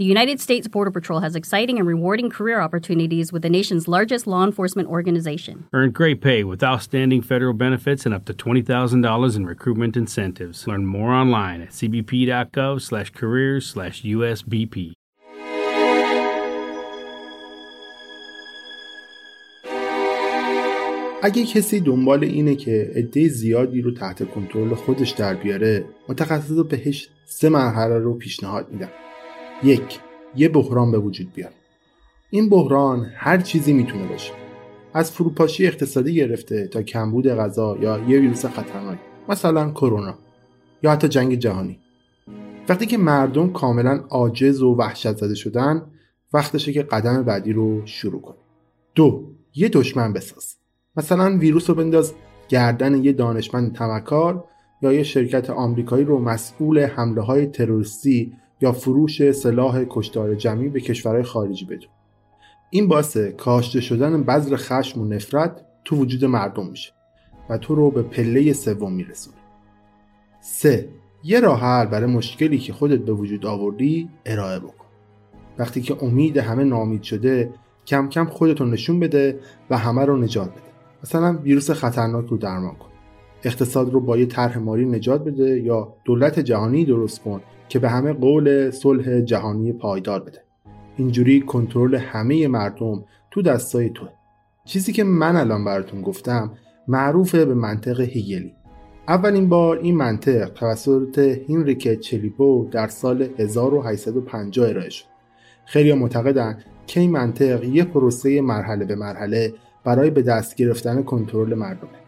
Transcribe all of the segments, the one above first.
The United States Border Patrol has exciting and rewarding career opportunities with the nation's largest law enforcement organization. Earn great pay with outstanding federal benefits and up to $20,000 in recruitment incentives. Learn more online at cbp.gov slash careers slash USBP. اگه کسی دنبال اینه که عده زیادی رو تحت کنترل خودش در بیاره متخصص بهش سه مرحله رو پیشنهاد میدم یک یه بحران به وجود بیاد این بحران هر چیزی می‌تونه باشه. از فروپاشی اقتصادی گرفته تا کمبود غذا یا یه ویروس خطرناک مثلا کرونا یا حتی جنگ جهانی. وقتی که مردم کاملا عاجز و وحشت زده شدن وقتشه که قدم بعدی رو شروع کن دو یه دشمن بساز. مثلا ویروس رو بنداز گردن یه دانشمند تمکار یا یه شرکت آمریکایی رو مسئول حمله های تروریستی یا فروش سلاح کشتار جمعی به کشورهای خارجی بدون. این باعث کاشته شدن بذر خشم و نفرت تو وجود مردم میشه و تو رو به پله سوم میرسونه. سه یه راه حل برای مشکلی که خودت به وجود آوردی ارائه بکن. وقتی که امید همه نامید شده کم کم خودتو نشون بده و همه رو نجات بده. مثلا ویروس خطرناک رو درمان کن. اقتصاد رو با یه طرح مالی نجات بده یا دولت جهانی درست کن که به همه قول صلح جهانی پایدار بده. اینجوری کنترل همه مردم تو دستای توه. چیزی که من الان براتون گفتم معروفه به منطق هیگلی. اولین بار این منطق توسط هینریک چلیبو در سال 1850 ارائه شد. خیلی معتقدن که این منطق یه پروسه مرحله به مرحله برای به دست گرفتن کنترل مردمه.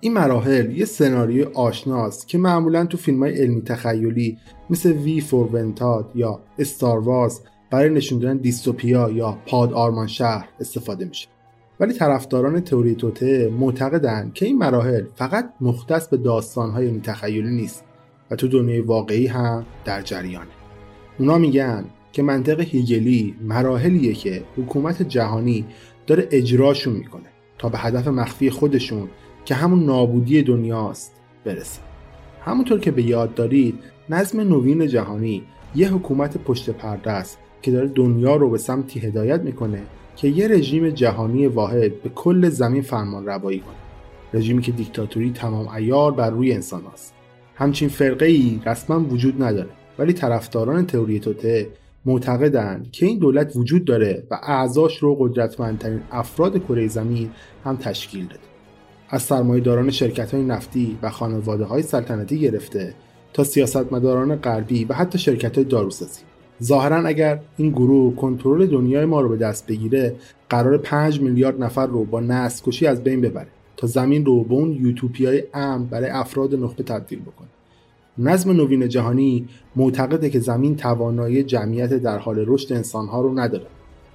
این مراحل یه سناریو آشناست که معمولا تو فیلم های علمی تخیلی مثل وی فور ونتاد یا استار وارز برای نشون دادن دیستوپیا یا پاد آرمان شهر استفاده میشه. ولی طرفداران تئوری توته معتقدند که این مراحل فقط مختص به داستانهای علمی تخیلی نیست و تو دنیای واقعی هم در جریانه. اونا میگن که منطق هیگلی مراحلیه که حکومت جهانی داره اجراشون می‌کنه تا به هدف مخفی خودشون که همون نابودی دنیاست برسه. همونطور که به یاد دارید نظم نوین جهانی یه حکومت پشت پرده است که داره دنیا رو به سمتی هدایت می‌کنه که یه رژیم جهانی واحد به کل زمین فرمان روایی کنه. رژیمی که دیکتاتوری تمام ایار بر روی انسان است. همچین فرقه ای رسما وجود نداره ولی طرفداران تئوری توته معتقدند که این دولت وجود داره و اعضاش رو قدرتمندترین افراد کره زمین هم تشکیل داده. از سرمایهداران شرکت های نفتی و خانواده های سلطنتی گرفته تا سیاستمداران غربی و حتی شرکت های داروسازی. ظاهرا اگر این گروه کنترل دنیای ما رو به دست بگیره قرار 5 میلیارد نفر رو با نسل کشی از بین ببره تا زمین رو به اون یوتوپیای امن برای افراد نخبه تبدیل بکنه. نظم نوین جهانی معتقده که زمین توانایی جمعیت در حال رشد انسانها رو نداره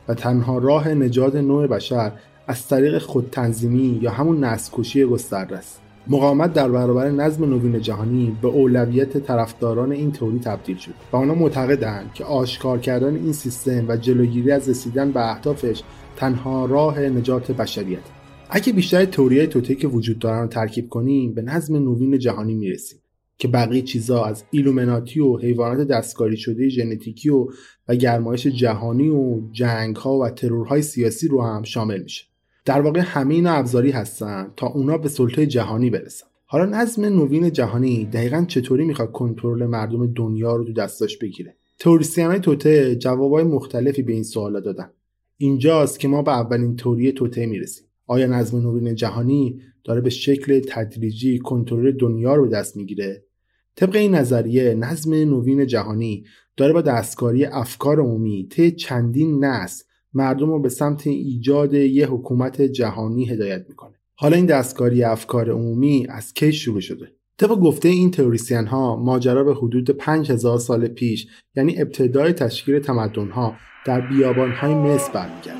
و تنها راه نجات نوع بشر از طریق خودتنظیمی یا همون نسل کشی گسترده است. مقاومت در برابر نظم نوین جهانی به اولویت طرفداران این تئوری تبدیل شد و آنها معتقدند که آشکار کردن این سیستم و جلوگیری از رسیدن به اهدافش تنها راه نجات بشریت اگه بیشتر تئوریای توته که وجود دارن رو ترکیب کنیم به نظم نوین جهانی می‌رسیم که بقیه چیزا از ایلومناتی و حیوانات دستکاری شده ژنتیکی و و گرمایش جهانی و جنگ ها و ترورهای سیاسی رو هم شامل میشه. در واقع همه اینا ابزاری هستن تا اونا به سلطه جهانی برسن. حالا نظم نوین جهانی دقیقا چطوری می‌خواد کنترل مردم دنیا رو تو دستاش بگیره؟ تئوریسین های توته جوابهای مختلفی به این سوالا دادن. اینجاست که ما به اولین تئوری توته می‌رسیم. آیا نظم نوین جهانی داره به شکل تدریجی کنترل دنیا رو به دست می‌گیره؟ طبق این نظریه نظم نوین جهانی داره با دستکاری افکار عمومی طی چندین نسل مردم رو به سمت ایجاد یه حکومت جهانی هدایت می‌کنه. حالا این دستکاری افکار عمومی از کی شروع شده؟ طبق گفته این تئوریسین ها ماجرا به حدود 5000 سال پیش یعنی ابتدای تشکیل تمدن ها در بیابان های مصر برمیگرده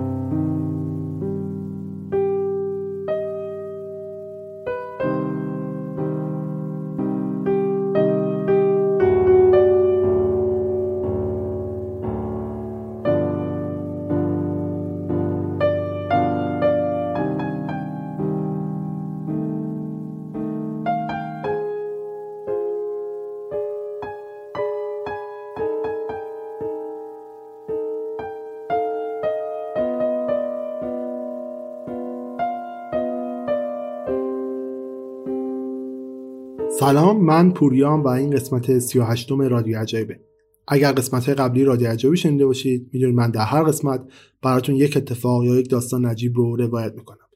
سلام من پوریام و این قسمت 38 رادیو عجایبه. اگر قسمت های قبلی رادیو عجایبی شنیده باشید می‌دونید من در هر قسمت براتون یک اتفاق یا یک داستان عجیب رو روایت می‌کنم.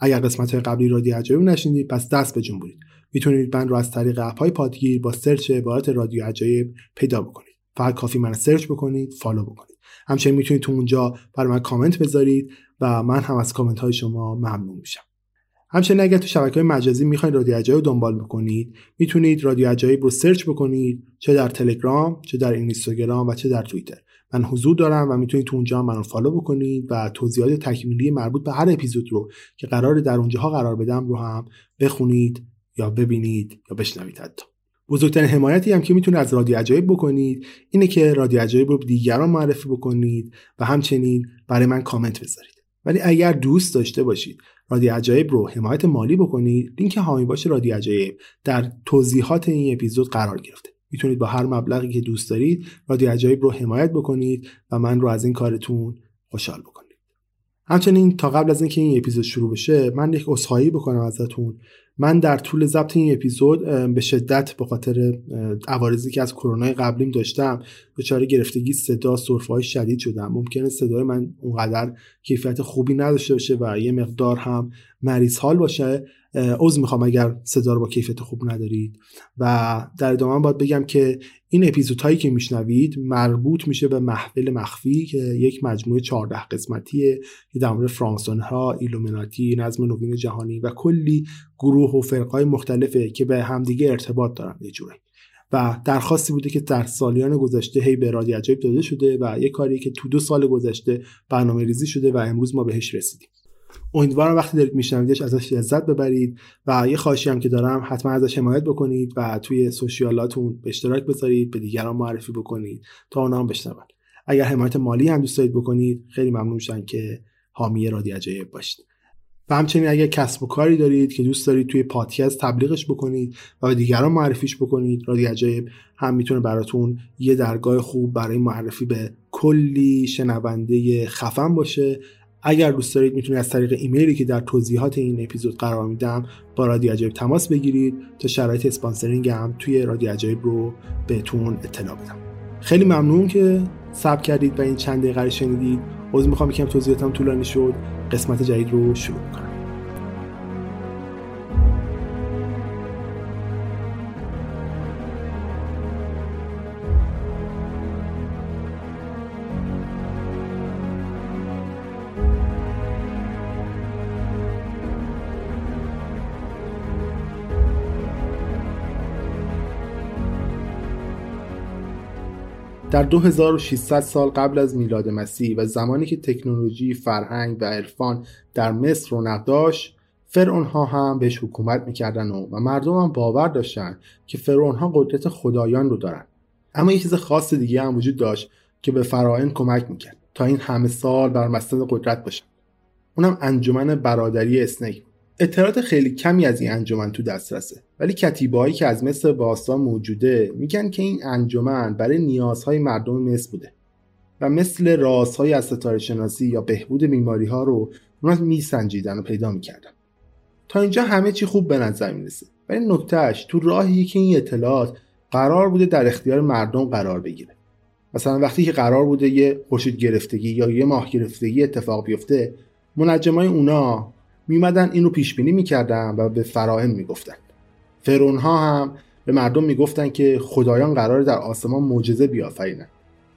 اگر قسمت های قبلی رادیو عجایبی نشنیدید پس دست به جنبونید می‌تونید من رو از طریق اپ های پادگیر با search عبارت رادیو عجایب پیدا بکنید. فقط کافیه من search بکنید follow بکنید. همچنین می‌تونید تو اونجا برای من کامنت بذارید و من هم از کامنت های شما ممنون میشم. همچنین اگر تو شبکه های مجازی می‌خواید رادیو عجایب رو دنبال بکنید می‌تونید رادیو عجایب رو search بکنید چه در تلگرام چه در اینستاگرام و چه در توییتر. من حضور دارم و می‌تونید تو اونجا منو follow بکنید و توضیحات تکمیلی مربوط به هر اپیزود رو که قراره در اونجاها قرار بدم رو هم بخونید یا ببینید یا بشنوید حتی. بزرگترین حمایتی هم که می‌تونید از رادیو عجایب بکنید اینه که رادیو عجایب رو دیگران معرفی بکنید و همچنین برای من کامنت بذارید. ولی اگر دوست داشته باشید رادیو عجایب رو حمایت مالی بکنید لینک هامی باش رادیو عجایب. در توضیحات این اپیزود قرار گرفته. می‌تونید با هر مبلغی که دوست دارید رادیو عجایب رو حمایت بکنید و من رو از این کارتون خوشحال بکنید. همچنین تا قبل از اینکه این اپیزود شروع بشه من یک عذرخواهی بکنم ازتون. من در طول ضبط این اپیزود به شدت به خاطر عوارضی که از کرونا قبلیم داشتم دچار گرفتگی صدا سرفه شدید شدم ممکنه صدای من اونقدر کیفیت خوبی نداشته باشه و یه مقدار هم مریض حال باشه. عذر می‌خوام اگر صدا رو با کیفیت خوب ندارید. و در ادامه باید بگم که این اپیزودهایی که میشنوید مربوط میشه به محفل مخفی که یک مجموعه 14 قسمتیه که در مورد فرانسون ها ایلومیناتی نظم نوین جهانی و کلی گروه و فرقای مختلفه که به همدیگه ارتباط دارن یه جوری و درخواستی بوده که در سالیان گذشته هی به رادی عجایب داده شده و یه کاری که تو دو سال گذشته برنامه ریزی شده و امروز ما بهش رسیدیم. امیدوارم وقتی دارید میشنویدش ازش لذت ببرید و یه خواهشی هم که دارم حتما ازش حمایت بکنید و توی سوشیالاتون به اشتراک بذارید به دیگران معرفی بکنید. تا اونا هم بشنون. اگر حمایت مالی هم دوست دارید بکنید خیلی ممنون میشن که حامی رادی عجایب باشید. و همچنین اگر کسب و کاری دارید که دوست دارید توی پادکست تبلیغش بکنید و به دیگران معرفیش بکنید رادیو عجایب هم می‌تونه براتون یه درگاه خوب برای معرفی به کلی شنونده خفن باشه. اگر دوست دارید می‌تونید از طریق ایمیلی که در توضیحات این اپیزود قرار میدم با رادیو عجایب تماس بگیرید تا شرایط اسپانسرینگ هم توی رادیو عجایب رو بهتون اطلاع بدم. خیلی ممنون که ساب کردید و این چند دقیقه شنیدید. عذر می‌خوام یکم توضیحاتم طولانی شد. قسمت جدید رو شروع کنم در 2600 سال قبل از میلاد مسیح و زمانی که تکنولوژی، فرهنگ و عرفان در مصر رونق داشت فرعون ها هم بهش حکومت می‌کردن و, و مردم هم باور داشتن که فرعون ها قدرت خدایان رو دارن. اما یه چیز خاص دیگه هم وجود داشت که به فرائن کمک می‌کرد تا این همه سال بر مسند قدرت باشن. اونم انجمن برادری اسنیک اطلاعات خیلی کمی از این انجمن تو دسترسه. ولی کتیبهایی که از مصر باستان موجوده میگن که این انجمن برای نیازهای مردم مصر بوده و مثل رازهای از ستاره شناسی یا بهبود بیماری ها رو اونا میسنجیدن و پیدا می‌کردن. تا اینجا همه چی خوب به نظر می‌رسه. ولی نکتهش تو راهی که این اطلاعات قرار بوده در اختیار مردم قرار بگیره. مثلا وقتی که قرار بوده یه خورشید گرفتگی یا یه ماه گرفتگی اتفاق بیفته منجمای اونا میمدن این رو پیش بینی می‌کردن و به فراهم می‌گفتن. فرون ها هم به مردم می‌گفتن که خدایان قرار در آسمان معجزه بیافرینن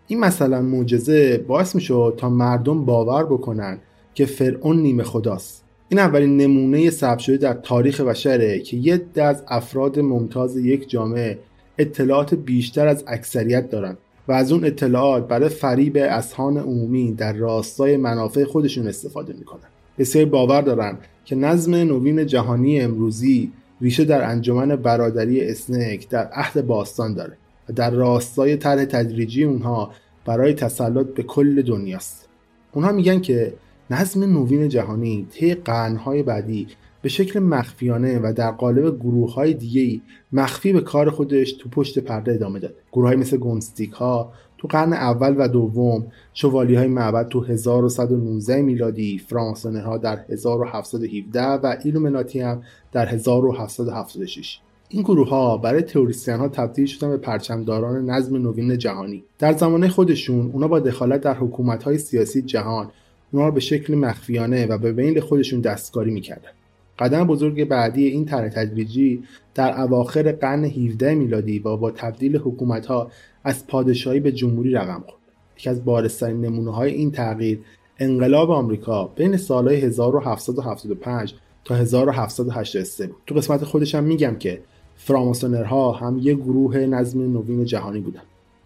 این مثلا معجزه باعث می‌شد تا مردم باور بکنن که فرعون نیمه خداست. این اولین نمونه ثبت شده در تاریخ بشره که یه از افراد ممتاز یک جامعه اطلاعات بیشتر از اکثریت دارن و از اون اطلاعات برای فریب اسهان عمومی در راستای منافع خودشون استفاده می‌کنن. بسیاری باور دارن که نظم نوین جهانی امروزی ریشه در انجمن برادری اسنک در عهد باستان داره و در راستای طرح تدریجی اونها برای تسلط به کل دنیاست. اونها میگن که نظم نوین جهانی طی قرنهای بعدی به شکل مخفیانه و در قالب گروه های دیگه مخفی به کار خودش تو پشت پرده ادامه داده گروه های مثل گونستیک ها تو قرن اول و دوم شوالی های معبد تو 1119 میلادی فرانسانه ها در 1717 و ایلومناتی هم در 1776 این گروه ها برای تئوریسین ها تبدیل شدن به پرچمداران نظم نوین جهانی. در زمانه خودشون اونا با دخالت در حکومت های سیاسی جهان اونا رو به شکل مخفیانه و به بین خودشون دستکاری می‌کردن. قدم بزرگ بعدی این طرح تدریجی در اواخر قرن 17 میلادی و با تبدیل حکومت ها از پادشاهی به جمهوری رقم خورد. یکی از بارسترین نمونه های این تغییر انقلاب آمریکا بین سالهای 1775 تا 1783 بود. تو قسمت خودشم میگم که فراماسونرها هم یک گروه نظم نوین جهانی بودن.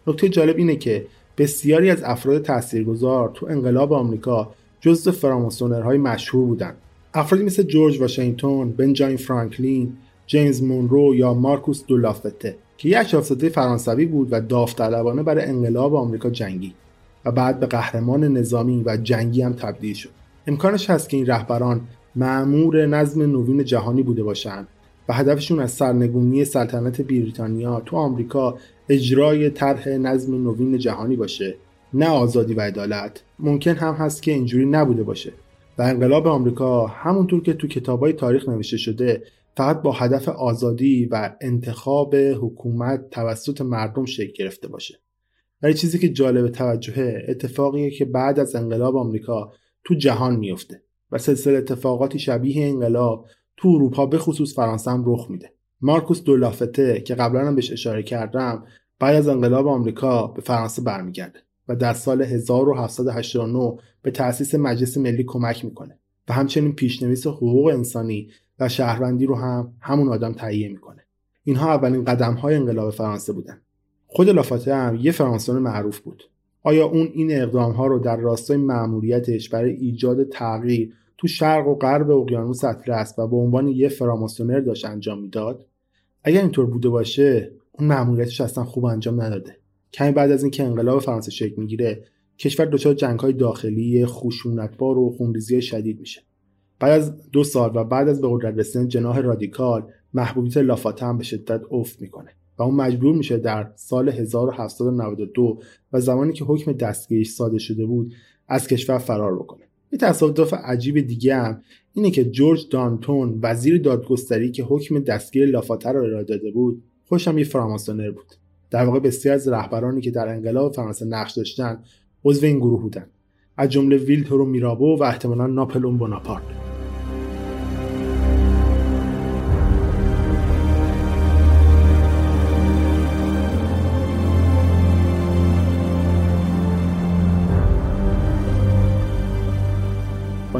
نکته جالب اینه که بسیاری از افراد تاثیرگذار تو انقلاب آمریکا جزو فراماسونرهای مشهور بودند افرادی مثل جورج واشنگتن، بنجامین فرانکلین، جیمز مونرو یا مارکوس دولافته که یک اشرافزاده فرانسوی بود و داوطلبانه برای انقلاب آمریکا جنگی و بعد به قهرمان نظامی و جنگی هم تبدیل شد. امکانش هست که این رهبران معمور نظم نوین جهانی بوده باشند و هدفشون از سرنگونی سلطنت بریتانیا تو آمریکا اجرای طرح نظم نوین جهانی باشه نه آزادی و عدالت. ممکن هم هست که اینجوری نبوده باشه. و انقلاب آمریکا همونطور که تو کتابای تاریخ نوشته شده فقط با هدف آزادی و انتخاب حکومت توسط مردم شکل گرفته باشه. ولی چیزی که جالب توجهه اتفاقیه که بعد از انقلاب آمریکا تو جهان میفته و سلسله اتفاقاتی شبیه انقلاب تو اروپا به خصوص فرانسه هم رخ میده. مارکوس دولافته که قبلا هم بهش اشاره کردم بعد از انقلاب آمریکا به فرانسه برمیگرده و در سال 1789 به تأسیس مجلس ملی کمک می‌کنه و همچنین پیشنویس حقوق انسانی و شهروندی رو هم همون آدم تهیه می‌کنه. اینها اولین قدم های انقلاب فرانسه بودن. خود لافاته هم یه فرانسون معروف بود. آیا اون این اقدام ها رو در راستای مأموریتش برای ایجاد تغییر تو شرق و غرب اقیانوس اطلس و به عنوان یه فراماسونر داشت انجام می‌داد؟ اگر اینطور بوده باشه اون مأموریتش اصلا خوب انجام نداده. کمی بعد از اینکه انقلاب فرانسه شکل می‌گیره کشور دچار جنگهای داخلی خشونتبار و خونریزی شدید میشه. بعد از دو سال و بعد از به قدرت رسیدن جناح رادیکال محبوبیت لافاته هم به شدت افت می‌کنه و اون مجبور میشه در سال 1792 و زمانی که حکم دستگیریش صادر شده بود از کشور فرار بکنه. یه تصادف عجیب دیگه هم اینه که جورج دانتون وزیر دادگستری که حکم دستگیر لافاته رو ارائه داده بود خوشم یه فراماسونر بود. در واقع بسیار از رهبرانی که در انقلاب فرانسه نقش داشتن عضو این گروه بودن. از جمله ویلتورو میرابو و احتمالا ناپلون بوناپارت.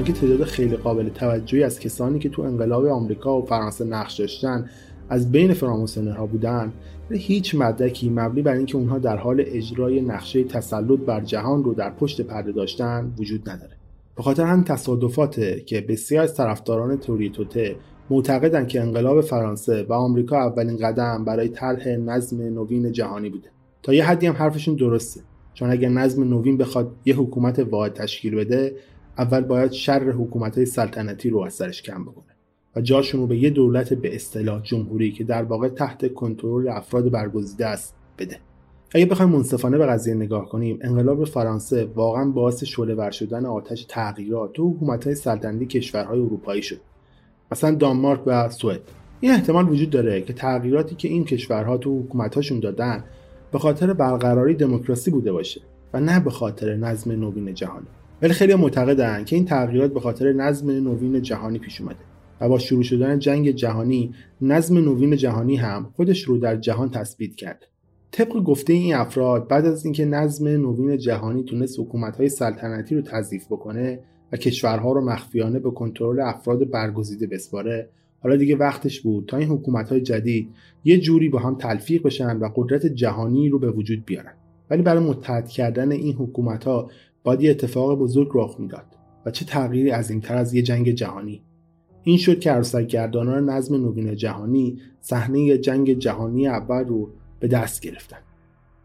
اینکه تعداد خیلی قابل توجهی از کسانی که تو انقلاب آمریکا و فرانسه نقش داشتن از بین فراماسونرها بودن. هیچ مدرکی مبنی بر اینکه اونها در حال اجرای نقشه تسلط بر جهان رو در پشت پرده داشتن وجود نداره. به خاطر همین تصادفاته که بسیار از طرفداران تئوری توته معتقدند که انقلاب فرانسه و آمریکا اولین قدم برای طرح نظم نوین جهانی بوده. تا یه حدی هم حرفشون درسته. چون اگر نظم نوین بخواد یه حکومت واحد تشکیل بده اول باید شر حکومت های سلطنتی رو از سرش کم بکنه و جاشون رو به یه دولت به اصطلاح جمهوری که در واقع تحت کنترل افراد برگزیده است بده. اگه بخوایم منصفانه به قضیه نگاه کنیم انقلاب فرانسه واقعا باعث شعله ور شدن آتش تغییرات تو حکومت‌های سلطنتی کشورهای اروپایی شد. مثلا دانمارک و سوئد. این احتمال وجود داره که تغییراتی که این کشورها تو حکومت‌هاشون دادن به خاطر برقراری دموکراسی بوده باشه و نه به خاطر نظم نوین جهانی. ولی خیلی معتقدن که این تغییرات به خاطر نظم نوین جهانی پیش اومده و با شروع شدن جنگ جهانی نظم نوین جهانی هم خودش رو در جهان تثبیت کرد. طبق گفته این افراد بعد از اینکه نظم نوین جهانی تونست حکومت‌های سلطنتی رو تضعیف بکنه و کشورها رو مخفیانه به کنترل افراد برگزیده بسپاره حالا دیگه وقتش بود تا این حکومت‌های جدید یه جوری با هم تلفیق بشن و قدرت جهانی رو به وجود بیارن. ولی برای متحد کردن این حکومت‌ها باید یه اتفاق بزرگ رخ می‌داد و چه تغییری عظیمتر از یه جنگ جهانی. این شد که عروسکگردانان نظم نوین جهانی صحنه جنگ جهانی اول رو به دست گرفتن.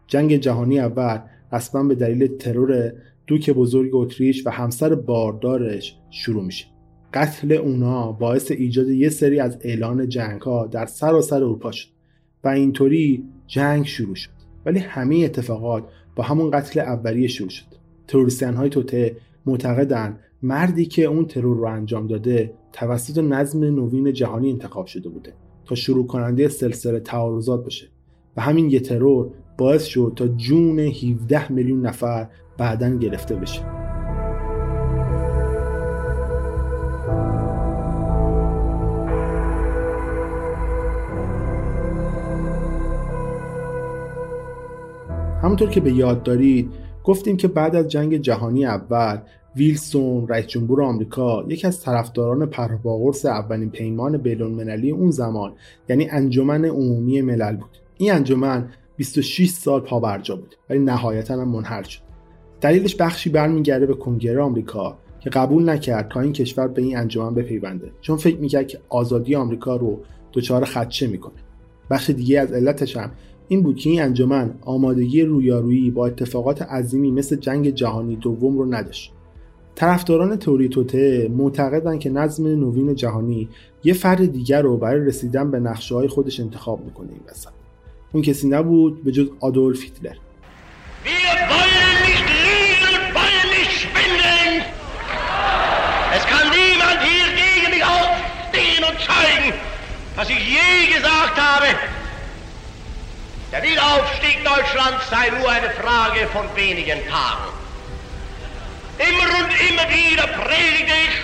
جنگ جهانی اول رسما به دلیل ترور دوک بزرگ اتریش و همسر باردارش شروع میشه. قتل اونا باعث ایجاد یه سری از اعلان جنگ ها در سراسر اروپا شد و اینطوری جنگ شروع شد. ولی همه اتفاقات با همون قتل اولیه شروع شد. تروریستن های توته معتقدن مردی که اون ترور رو انجام داده توسط نظم نوین جهانی انتخاب شده بوده تا شروع کننده سلسله تعارضات باشه و همین یه ترور باعث شد تا جون 17 میلیون نفر بعدا گرفته بشه. همونطور که به یاد دارید گفتیم که بعد از جنگ جهانی اول ویلسون رئیس جمهور آمریکا یکی از طرفداران پرواقرس اولین پیمان بین‌المللی اون زمان یعنی انجمن عمومی ملل بود. این انجمن 26 سال پابرجا بود ولی نهایتا هم منحل شد. دلیلش بخشی برمیگرده به کنگره آمریکا که قبول نکرد تا این کشور به این انجمن بپیونده چون فکر می‌کرد که آزادی آمریکا رو دچار خدشه می‌کنه. بخش دیگه از علتش هم این بود که این انجمن آمادگی رویارویی با اتفاقات عظیمی مثل جنگ جهانی دوم رو نداشت. طرفداران تئوری توته معتقدند که نظم نوین جهانی یه فرد دیگر رو برای رسیدن به نقشه های خودش انتخاب می‌کنه این وسط. اون کسی نبود به جز آدولف هیتلر. Was ich je gesagt habe, der Wiederaufstieg Deutschlands sei nur eine Frage von wenigen Tagen. Immer und immer wieder predige ich,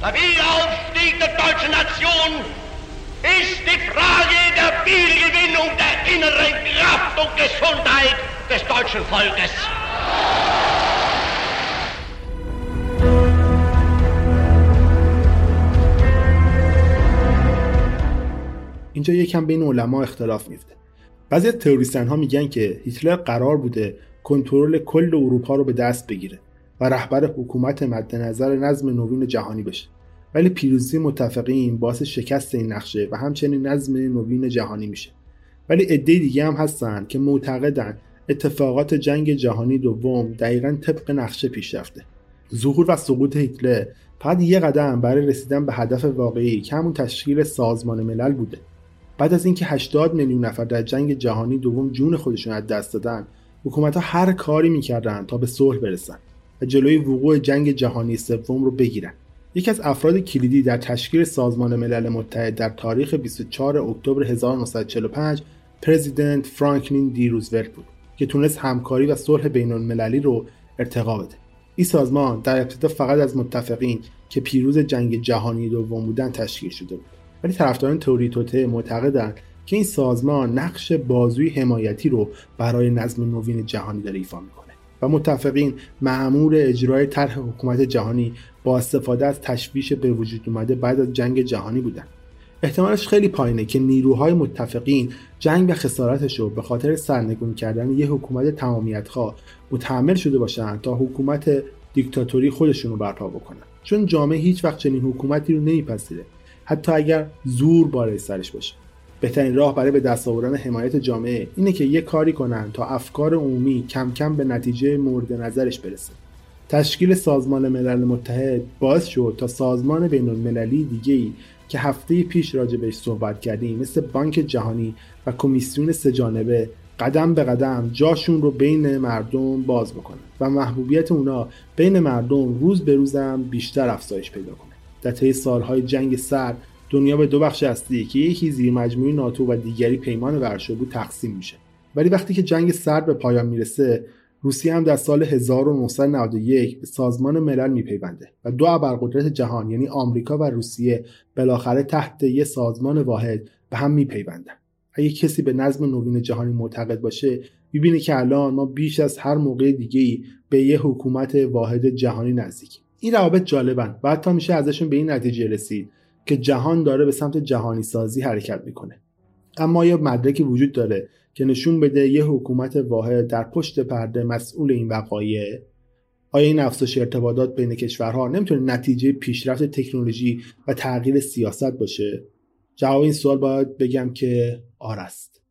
der Wiederaufstieg der deutschen Nation ist die Frage der Wiedergewinnung der inneren Kraft und Gesundheit des deutschen Volkes. اینجا یکم بین علما اختلاف میفته بعضی از تروریستن ها میگن که هیتلر قرار بوده کنترل کل اروپا رو به دست بگیره و رهبر حکومت مد نظر نظم نوین جهانی بشه. ولی پیروزی متفقین باعث شکست این نقشه و همچنین نظم نوین جهانی میشه. ولی عده دیگه هم هستن که معتقدن اتفاقات جنگ جهانی دوم دقیقا طبق نقشه پیش رفته ظهور و سقوط هیتلر فقط یه قدم برای رسیدن به هدف واقعی که همون تشکیل سازمان ملل بوده. بعد از اینکه 80 میلیون نفر در جنگ جهانی دوم جون خودشون از دست دادن حکومت ها هر کاری می‌کردن تا به صلح برسن و جلوی وقوع جنگ جهانی سوم رو بگیرن. یکی از افراد کلیدی در تشکیل سازمان ملل متحد در تاریخ 24 اکتبر 1945 پرزیدنت فرانکلین دی روزولت بود که تونست همکاری و صلح بین المللی رو ارتقا بده. این سازمان در ابتدا فقط از متفقین که پیروز جنگ جهانی دوم بودن تشکیل شده بود. ولی طرفداران تئوری توته معتقدند که این سازمان نقش بازوی حمایتی رو برای نظم نوین جهانی داره ایفا می‌کنه. و متفقین معمور اجرای طرح حکومت جهانی با استفاده از تشویش به وجود اومده بعد از جنگ جهانی بودن. احتمالش خیلی پایینه که نیروهای متفقین جنگ و خسارتش رو به خاطر سرنگون کردن یه حکومت تمامیتخواه متحمل شده باشن تا حکومت دیکتاتوری خودشون رو برپا بکنن. چون جامعه هیچ وقت چنین حکومتی رو نمیپذیره. حتی اگر زور بالای سرش باشه. بهترین راه برای به دست آوردن حمایت جامعه اینه که یه کاری کنن تا افکار عمومی کم کم به نتیجه مورد نظرش برسه. تشکیل سازمان ملل متحد باعث شد تا سازمان بین المللی دیگه ای که هفته پیش راجع بهش صحبت کردیم مثل بانک جهانی و کمیسیون سهجانبه قدم به قدم جاشون رو بین مردم باز بکنن و محبوبیت اونا بین مردم روز به روزم بیشتر افزایش پیدا کنه. در طی سالهای جنگ سرد دنیا به دو بخش اصلی که یکی زیر مجموعه ناتو و دیگری پیمان ورشو بود تقسیم میشه. ولی وقتی که جنگ سرد به پایان می‌رسه روسیه هم در سال 1991 به سازمان ملل میپیونده و دو ابرقدرت جهان یعنی آمریکا و روسیه بالاخره تحت یک سازمان واحد به هم میپیوندن. اگه کسی به نظم نوین جهانی معتقد باشه می‌بینه که الان ما بیش از هر موقع دیگه ای به یه حکومت واحد جهانی نزدیکیم. این روابط جالبن. و حتی میشه ازشون به این نتیجه رسید که جهان داره به سمت جهانی سازی حرکت می‌کنه. اما یه مدرکی وجود داره که نشون بده یه حکومت واحد در پشت پرده مسئول این وقایع آیا این افزایش ارتباطات بین کشورها نمی‌تونه نتیجه پیشرفت تکنولوژی و تغییر سیاست باشه؟ جواب این سوال باید بگم که آره است.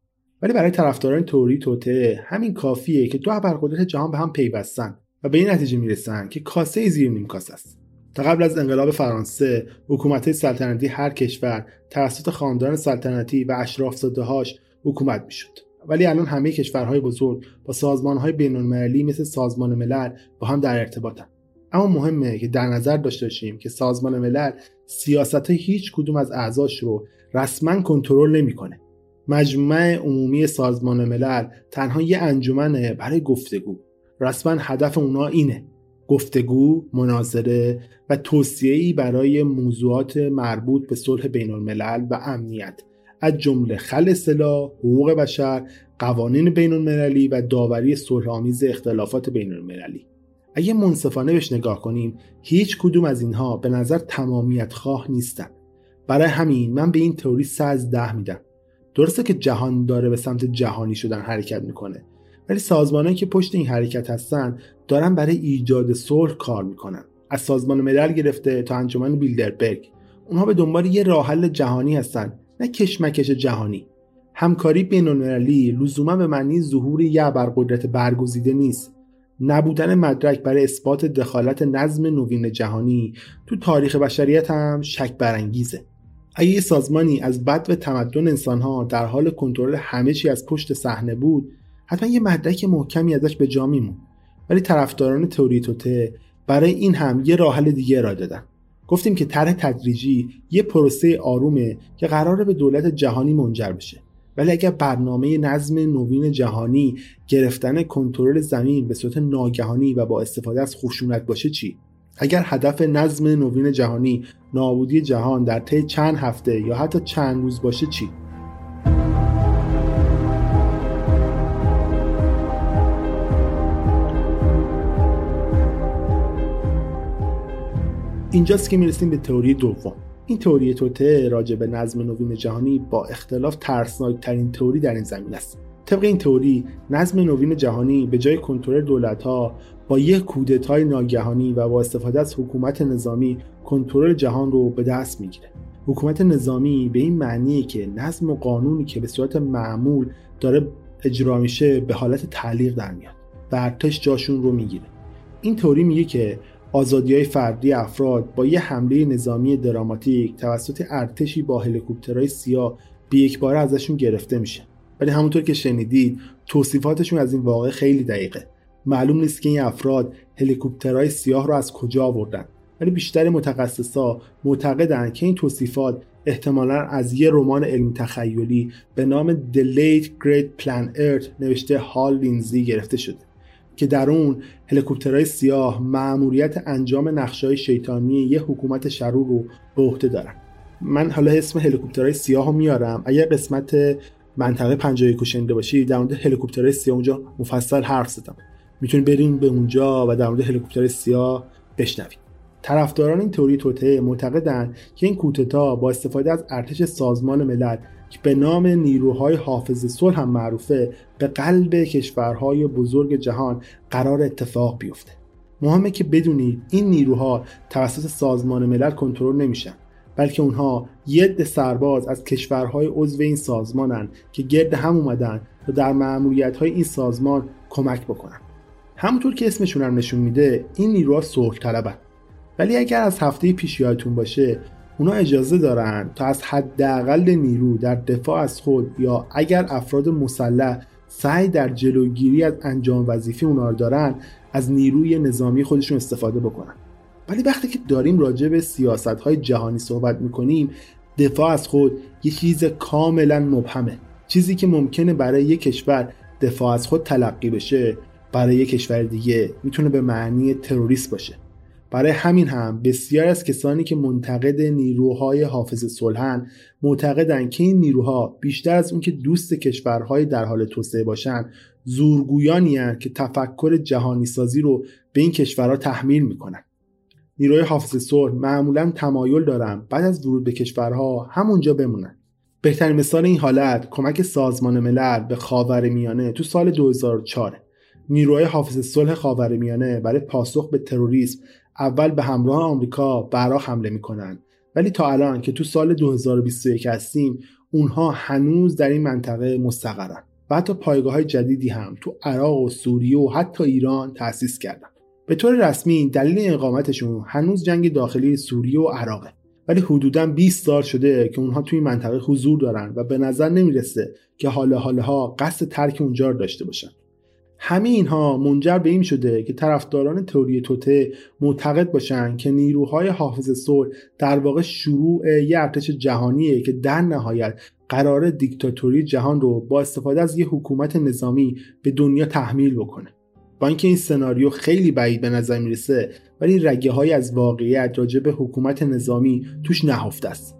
ولی برای طرفداران توری توته همین کافیه که دو ابرقدرت جهان به هم پیوستن. و به این نتیجه می‌رسن که کاسه زیر نیم کاسه است. تا قبل از انقلاب فرانسه حکومت سلطنتی هر کشور توسط خاندان سلطنتی و اشرافزادههاش حکومت می‌شد. ولی الان همه کشورهای بزرگ با سازمانهای بینالمللی مثل سازمان ملل با هم در ارتباطن. اما مهمه که در نظر داشته باشیم که سازمان ملل سیاست هیچ کدوم از اعضاش رو رسما کنترل نمی‌کنه. مجمع عمومی سازمان ملل تنها یه انجمنه برای گفتگو. رسما هدف اونا اینه. گفتگو، مناظره و توصیه‌ای برای موضوعات مربوط به صلح بین الملل و امنیت. از جمله خل سلاح، حقوق بشر، قوانین بین المللی و داوری صلحآمیز اختلافات بین المللی. اگه منصفانه بهش نگاه کنیم هیچ کدوم از اینها به نظر تمامیت خواه نیستن. برای همین من به این تئوری سه از ده میدم. درسته که جهان داره به سمت جهانی شدن حرکت می‌کنه. ولی سازمانهایی که پشت این حرکت هستن دارن برای ایجاد صلح کار می‌کنن. از سازمان ملل گرفته تا انجمن بیلدربرگ. اونها به دنبال یه راه حل جهانی هستن نه کشمکش جهانی. همکاری بینالمللی لزوما به معنی ظهور یه ابرقدرت برگزیده نیست. نبودن مدرک برای اثبات دخالت نظم نوین جهانی تو تاریخ بشریت هم شک برانگیزه. اگه یه سازمانی از بد و تمدن انسانها در حال کنترل همه چی از پشت صحنه بود حتما یه مدرک محکمی ازش به جا میمون. ولی طرفداران تئوری توته برای این هم یه راه دیگه را دادن. گفتیم که طرح تدریجی یه پروسه آرومه که قراره به دولت جهانی منجر بشه. ولی اگر برنامه نظم نوین جهانی گرفتن کنترل زمین به صورت ناگهانی و با استفاده از خشونت باشه چی؟ اگر هدف نظم نوین جهانی نابودی جهان در طی چند هفته یا حتی چند روز باشه چی؟ اینجاست که می‌رسیم به تئوری دوم. این تئوری توته راجع به نظم نوین جهانی با اختلاف ترسناک ترین تئوری در این زمین است. طبق این تئوری نظم نوین جهانی به جای کنترل دولت ها با یک کودتای ناگهانی و با استفاده از حکومت نظامی کنترل جهان رو به دست می‌گیره. حکومت نظامی به این معنیه که نظم و قانونی که به صورت معمول داره اجرا میشه به حالت تعلیق در میاد و ارتش جاشون رو می‌گیره. این تئوری میگه که آزادی های فردی افراد با یه حمله نظامی دراماتیک توسط ارتشی با هلیکوپترهای سیاه به یک بار ازشون گرفته میشه. ولی همونطور که شنیدید توصیفاتشون از این واقع خیلی دقیقه. معلوم نیست که این افراد هلیکوپترهای سیاه رو از کجا آوردن. ولی بیشتر متخصصا معتقدند که این توصیفات احتمالا از یه رمان علمی تخیلی به نام The Late Great Plan Earth نوشته هال لینزی گرفته شده. که در اون هلیکوپترهای سیاه مأموریت انجام نقشه‌های شیطانی یه حکومت شرور رو به عهده دارن. من حالا اسم هلیکوپترهای سیاه رو میارم. اگر قسمت منطقه 51 شنیده باشی در مورد هلیکوپترهای سیاه اونجا مفصل حرف زدم. می‌تونید بریم به اونجا و در مورد هلیکوپتر سیاه بشنوید. طرفداران این تئوری توته معتقدند که این کودتا با استفاده از ارتش سازمان ملل که به نام نیروهای حافظ صلح هم معروفه به قلب کشورهای بزرگ جهان قرار اتفاق بیفته. مهمه که بدونید این نیروها توسط سازمان ملل کنترل نمیشن بلکه اونها ید سرباز از کشورهای عضو این سازمانن که گرد هم اومدن تا در معمولیت های این سازمان کمک بکنن. همونطور که اسمشون هم نشون میده این نیروها صلح طلبن. ولی اگر از هفته پیش یادتون باشه اونا اجازه دارن تا از حداقل نیرو در دفاع از خود یا اگر افراد مسلح سعی در جلوگیری از انجام وظیفه اونا رو دارن از نیروی نظامی خودشون استفاده بکنن. ولی وقتی که داریم راجع به سیاست های جهانی صحبت می‌کنیم دفاع از خود یه چیز کاملا مبهمه. چیزی که ممکنه برای یک کشور دفاع از خود تلقی بشه برای یک کشور دیگه می‌تونه به معنی تروریست باشه. برای همین هم بسیار از کسانی که منتقد نیروهای حافظ صلحن معتقدند که این نیروها بیشتر از اون که دوست کشورهای در حال توسعه باشن زورگویانی که تفکر جهانی سازی رو به این کشورها تحمیل می‌کنن نیروهای حافظ صلح معمولا تمایل دارن بعد از ورود به کشورها همونجا بمونن. بهترین مثال این حالت کمک سازمان ملل به خاورمیانه تو سال 2004 نیروهای حافظ صلح خاورمیانه برای پاسخ به تروریسم اول به همراه آمریکا به حمله می‌کنن. ولی تا الان که تو سال 2021 هستیم اونها هنوز در این منطقه مستقرن. و حتی پایگاه های جدیدی هم تو عراق و سوریه و حتی ایران تأسیس کردن. به طور رسمی دلیل اقامتشون هنوز جنگ داخلی سوریه و عراقه. ولی حدودا 20 سال شده که اونها توی منطقه حضور دارن و به نظر نمی‌رسه که حالا حالا قصد ترک اونجا داشته باشن. همه اینها منجر به این شده که طرفداران تئوری توته معتقد باشند که نیروهای حافظ صلح در واقع شروع یه ارتش جهانیه که در نهایت قرار دیکتاتوری جهان رو با استفاده از یه حکومت نظامی به دنیا تحمیل بکنه. با اینکه این سناریو خیلی بعید به نظر می‌رسه ولی رگه های از واقعیت راجع به حکومت نظامی توش نهفته است.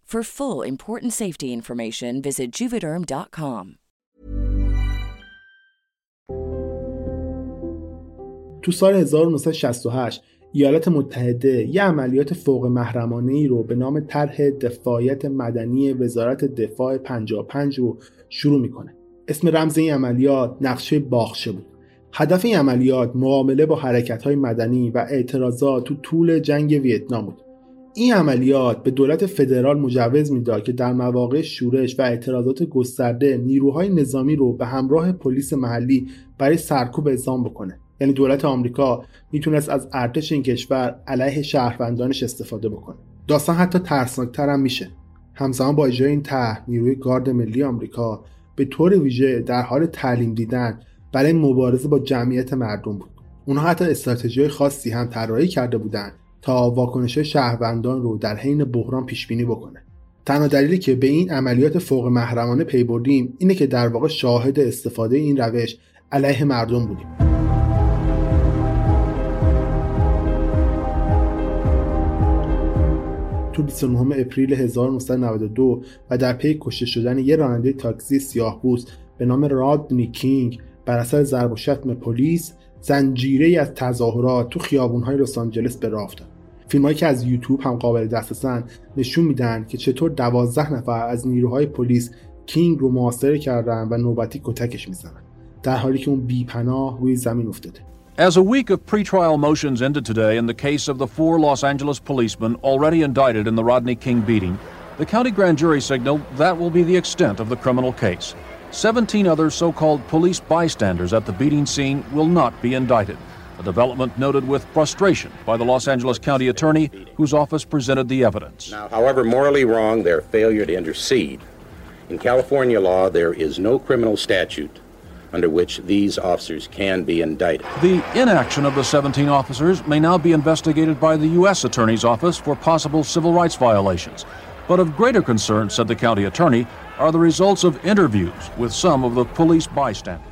For full important safety information, visit juvederm.com. تو سال 1968 ایالات متحده یه عملیات فوق محرمانه ای رو به نام طرح دفاعیت مدنی وزارت دفاع 55 رو شروع می‌کنه. اسم رمز این عملیات نقشه باخشه بود. هدف این عملیات معامله با حرکت های مدنی و اعتراضات تو طول جنگ ویتنام بود. این عملیات به دولت فدرال مجوز می‌داد که در مواقع شورش و اعتراضات گسترده نیروهای نظامی رو به همراه پلیس محلی برای سرکوب اعزام بکنه. یعنی دولت آمریکا می‌تونست از ارتش این کشور علیه شهروندانش استفاده بکنه. داستان حتی ترسناکتر هم میشه. همزمان با اجرای این طرح نیروی گارد ملی آمریکا به طور ویژه در حال تعلیم دیدن برای مبارزه با جمعیت مردم بود. اونها حتی استراتژی خاصی هم طراحی کرده بودند تا واکنش شهروندان رو در حین بحران پیش بینی بکنه. تنها دلیلی که به این عملیات فوق محرمانه پی بردیم اینه که در واقع شاهد استفاده این روش علیه مردم بودیم. تو 29 April 1992 و در پی کشته شدن یه راننده تاکسی سیاه به نام رادنی کینگ بر اثر ضرب و شتم پلیس زنجیره از تظاهرات تو خیابونهای لس آنجلس به راه افتاد. فیلمهایی که از یوتیوب هم قابل دسترسن نشون میدن که چطور دوازده نفر از نیروهای پلیس کینگ رو محاصره کردن و نوبتی کتکش میزنن در حالی که اون بیپناه روی زمین افتاده As a week of pretrial motions ended today in the case of the four Los Angeles policemen already indicted in the Rodney King beating, the county grand jury signaled that will be the extent of the criminal case. 17 other so called police bystanders at the beating scene will not be indicted. A development noted with frustration by the Los Angeles County Attorney, whose office presented the evidence. Now, however morally wrong their failure to intercede, in California law there is no criminal statute under which these officers can be indicted. The inaction of the 17 officers may now be investigated by the U.S. Attorney's Office for possible civil rights violations. But of greater concern, said the county attorney, are the results of interviews with some of the police bystanders.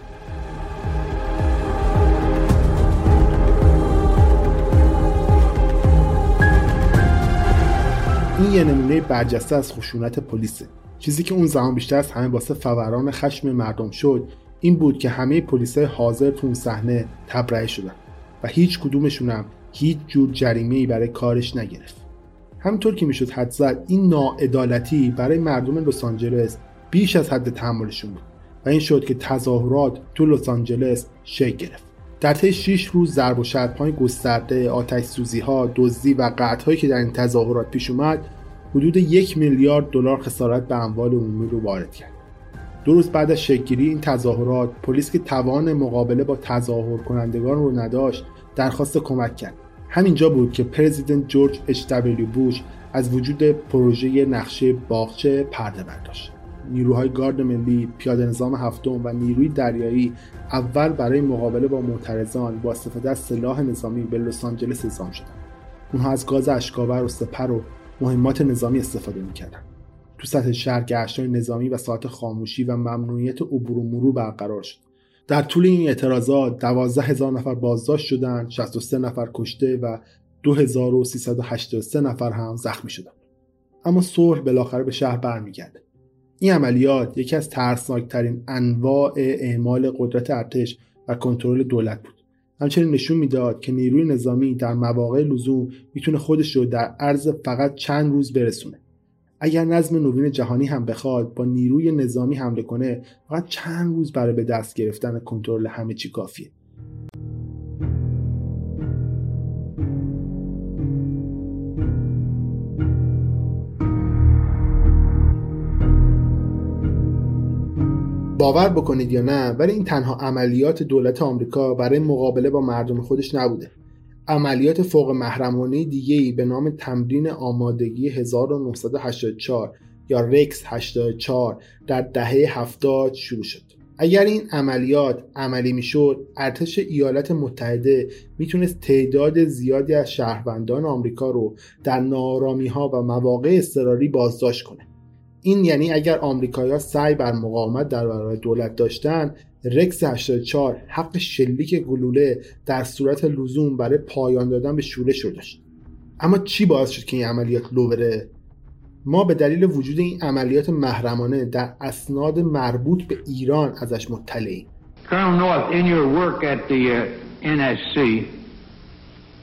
این یه نمونه برجسته از خشونت پلیسه. چیزی که اون زمان بیشتر از همه واسه فوران خشم مردم شد این بود که همه پلیسای حاضر تو اون صحنه تبرئه شدن و هیچ کدومشون هم هیچ جور جریمه برای کارش نگرفت. همینطور که می‌شد حد زد این ناعدالتی برای مردم لس آنجلس بیش از حد تحملشون بود و این شد که تظاهرات تو لس آنجلس شکل گرفت. در طی 6 روز ضرب و شتم‌های گسترده آتش دزدی و قطعهایی که در این تظاهرات پیش اومد حدود یک میلیارد دلار خسارت به اموال عمومی رو وارد کرد. دو روز بعد از شکلگیری این تظاهرات پلیس که توان مقابله با تظاهر کنندگان رو نداشت درخواست کمک کرد. همینجا بود که پرزیدنت جورج اچ دبلیو بوش از وجود پروژه نقشه باغچه پرده برداشت. نیروهای گارد ملی پیاده نظام هفتم و نیروی دریایی اول برای مقابله با معترضان با استفاده از سلاح نظامی به لس آنجلس اعزام شدند. اونها از گاز اشکاور و سپر و مهمات نظامی استفاده می‌کردند. تو سطح شهر گشتهای نظامی و ساعت خاموشی و ممنوعیت عبور و مرور برقرار شد. در طول این اعتراضات دوازده هزار نفر بازداشت شدند 63 نفر کشته و 2383 نفر هم زخمی شدند. اما صلح بالاخره به شهر برمیگرده. این عملیات یکی از ترسناکترین انواع اعمال قدرت ارتش و کنترل دولت بود. همچنین نشون می‌داد که نیروی نظامی در مواقع لزوم می‌تونه خودش رو در عرض فقط چند روز برسونه. اگر نظم نوین جهانی هم بخواد با نیروی نظامی حمله کنه فقط چند روز برای به دست گرفتن کنترل همه چی کافیه. باور بکنید یا نه ولی این تنها عملیات دولت آمریکا برای مقابله با مردم خودش نبوده. عملیات فوق محرمانه دیگه به نام تمرین آمادگی 1984 یا رکس 84 در دهه 70 شروع شد. اگر این عملیات عملی می‌شد ارتش ایالات متحده می‌تونست تعداد زیادی از شهروندان آمریکا رو در نارامی ها و مواقع اضطراری بازداشت کنه. این یعنی اگر آمریکایی‌ها سعی بر مقاومت در برابر دولت داشتن رکس 84 حق شلیک گلوله در صورت لزوم برای پایان دادن به شورش رو داشت. اما چی باعث شد که این عملیات لو بره؟ ما به دلیل وجود این عملیات محرمانه در اسناد مربوط به ایران ازش مطلعیم. Uh,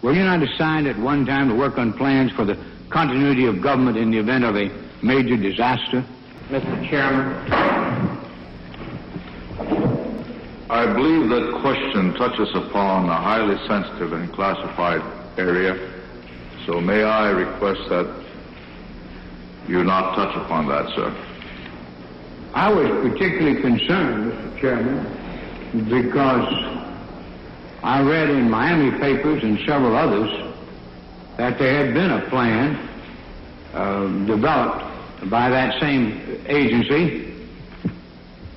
were you not assigned at one time to work on plans for the continuity of government in the event of a major disaster? Mr. Chairman. I believe that question touches upon a highly sensitive and classified area, So may I request that you not touch upon that, sir? I was particularly concerned, Mr. Chairman, because I read in Miami papers and several others that there had been a plan Uh, developed by that same agency,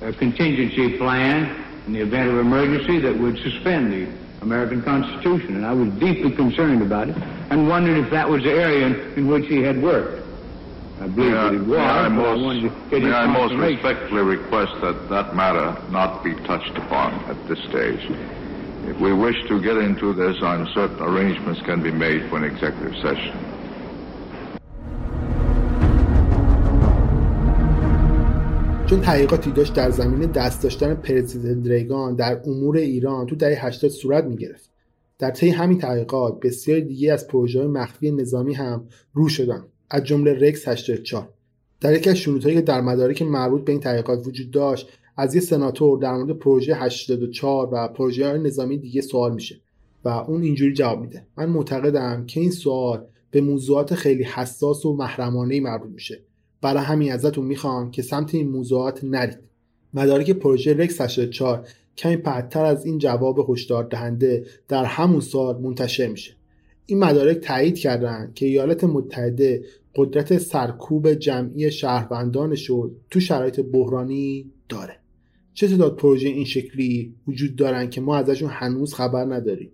a contingency plan in the event of emergency that would suspend the American Constitution. And I was deeply concerned about it and wondered if that was the area in, in which he had worked. I believe I, that it was, may I I most, get may I most respectfully request that that matter not be touched upon at this stage. If we wish to get into this, I'm certain arrangements can be made for an executive session. چون تحقیقاتی داشت در زمینه دست داشتن پرزیدنت ریگان در امور ایران تو دهه 80 صورت می‌گرفت. در طی همین تحقیقات بسیاری دیگه از پروژه‌های مخفی نظامی هم رو شدن از جمله رکس 84 در یکی از شنودهایی که در مدارک مربوط به این تحقیقات وجود داشت از یه سناتور در مورد پروژه 84 و پروژه های نظامی دیگه سوال میشه و اون اینجوری جواب میده. من معتقدم که این سوال به موضوعات خیلی حساس و محرمانه مربوط میشه. برای همین ازتون می‌خوام که سمت این موضوعات نرید. مدارک پروژه رکس 84 کمی پهتر از این جواب هشدار دهنده در همون سال منتشر میشه. این مدارک تایید کردن که ایالات متحده قدرت سرکوب جمعی شهروندانش رو تو شرایط بحرانی داره. چه تعداد پروژه این شکلی وجود دارن که ما ازشون هنوز خبر نداریم؟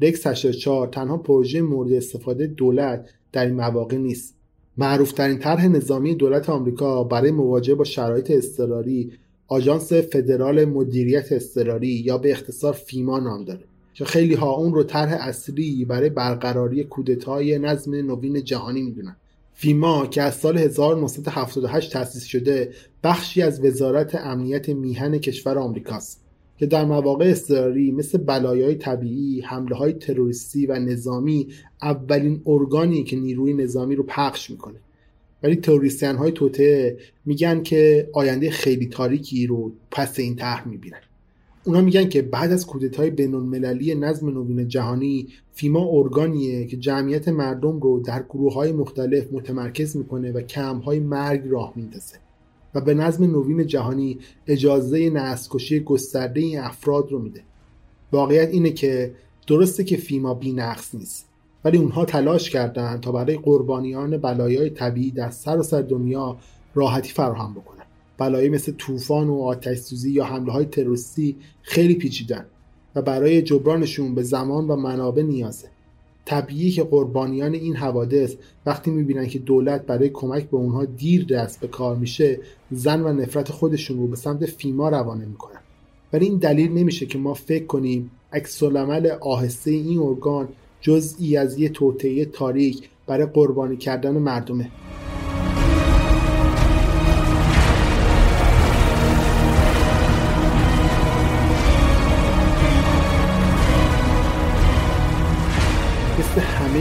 رکس 84 تنها پروژه مورد استفاده دولت در این مواقع نیست. معروفترین طرح نظامی دولت آمریکا برای مواجهه با شرایط اضطراری آژانس فدرال مدیریت اضطراری یا به اختصار فیما نام داره. که خیلی ها اون رو طرح اصلی برای برقراری کودتای نظم نوین جهانی می‌دونن. فیما که از سال 1978 تأسیس شده بخشی از وزارت امنیت میهن کشور آمریکاست. که در مواقع اضطراری مثل بلایای طبیعی، حمله های تروریستی و نظامی اولین ارگانی که نیروی نظامی رو پخش می‌کنه. ولی تروریستیان های توته میگن که آینده خیلی تاریکی رو پس این طرح می‌بینن. اونا میگن که بعد از کودتای بینالمللی نظم نوین جهانی فیما ارگانیه که جمعیت مردم رو در گروه های مختلف متمرکز می‌کنه و کم های مرگ راه میندازه. و به نظم نوین جهانی اجازه نسل‌کشی گسترده این افراد رو میده. واقعیت اینه که درسته که فیما بی نقص نیست ولی اونها تلاش کردند تا برای قربانیان بلایای طبیعی در سراسر دنیا راحتی فراهم بکنن. بلایی مثل طوفان و آتش سوزی یا حمله های تروریستی خیلی پیچیدن و برای جبرانشون به زمان و منابع نیازه. طبیعی که قربانیان این حوادث وقتی می‌بینن که دولت برای کمک به اونها دیر دست به کار میشه زن و نفرت خودشون رو به سمت فیما روانه می‌کنن. ولی این دلیل نمیشه که ما فکر کنیم عکس العمل آهسته این ارگان جزئی از یه توطئه تاریک برای قربانی کردن مردمه.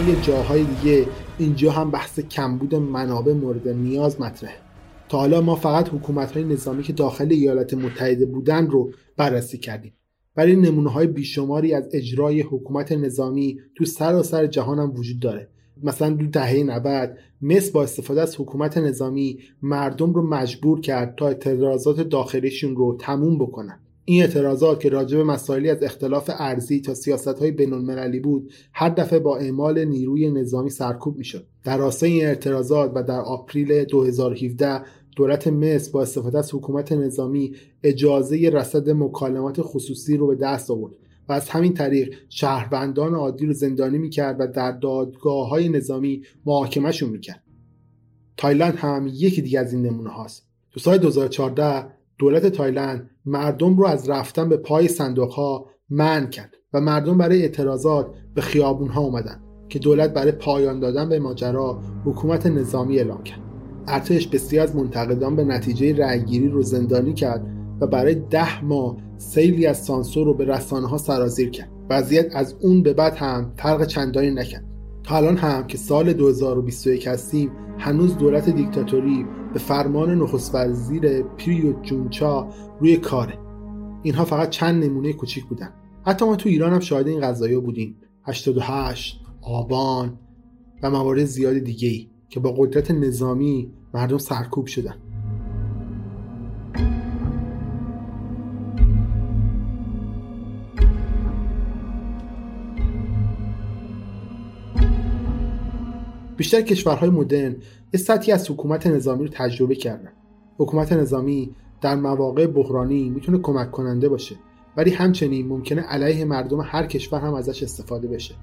همه جاهای دیگه. اینجا هم بحث کمبود منابع مورد نیاز مطرحه. تا حالا ما فقط حکومت های نظامی که داخل ایالات متحده بودن رو بررسی کردیم. ولی نمونه های بیشماری از اجرای حکومت نظامی تو سراسر جهان هم وجود داره. مثلا دو دهه 90 مصر با استفاده از حکومت نظامی مردم رو مجبور کرد تا اعتراضات داخلیشون رو تموم بکنن. این اعتراضات که راجع به مسائلی از اختلاف ارزی تا سیاست های بین بود هر دفعه با اعمال نیروی نظامی سرکوب می‌شد. در راستای این اعتراضات و در آپریل 2017 دولت مصر با استفاده از حکومت نظامی اجازه رصد مکالمات خصوصی رو به دست آورد و از همین طریق شهروندان عادی رو زندانی می‌کرد و در دادگاه های نظامی محاکمهشون می‌کرد. تایلند هم یکی دیگه از این نمونه هاست تو سال 2014 دولت تایلند مردم رو از رفتن به پای صندوق ها منع کرد و مردم برای اعتراضات به خیابون ها اومدن که دولت برای پایان دادن به ماجرا حکومت نظامی اعلام کرد. ارتش بسیار از منتقدان به نتیجه رأیگیری رو زندانی کرد و برای ده ماه سیلی از سانسور رو به رسانه ها سرازیر کرد. وضعیت از اون به بعد هم فرق چندانی نکرد. تا الان هم که سال 2021 هستیم هنوز دولت دیکتاتوری به فرمان نخست وزیر پریو جونچا روی کاره. اینها فقط چند نمونه کوچیک بودن. حتی ما تو ایران هم شاهد این قضايا بودیم. 88 آبان و موارد زیاد دیگه ای که با قدرت نظامی مردم سرکوب شدن. بیشتر کشورهای مدرن یه سطحی از حکومت نظامی رو تجربه کردن. حکومت نظامی در مواقع بحرانی می‌تونه کمک کننده باشه ولی همچنین ممکنه علیه مردم هر کشور هم ازش استفاده بشه.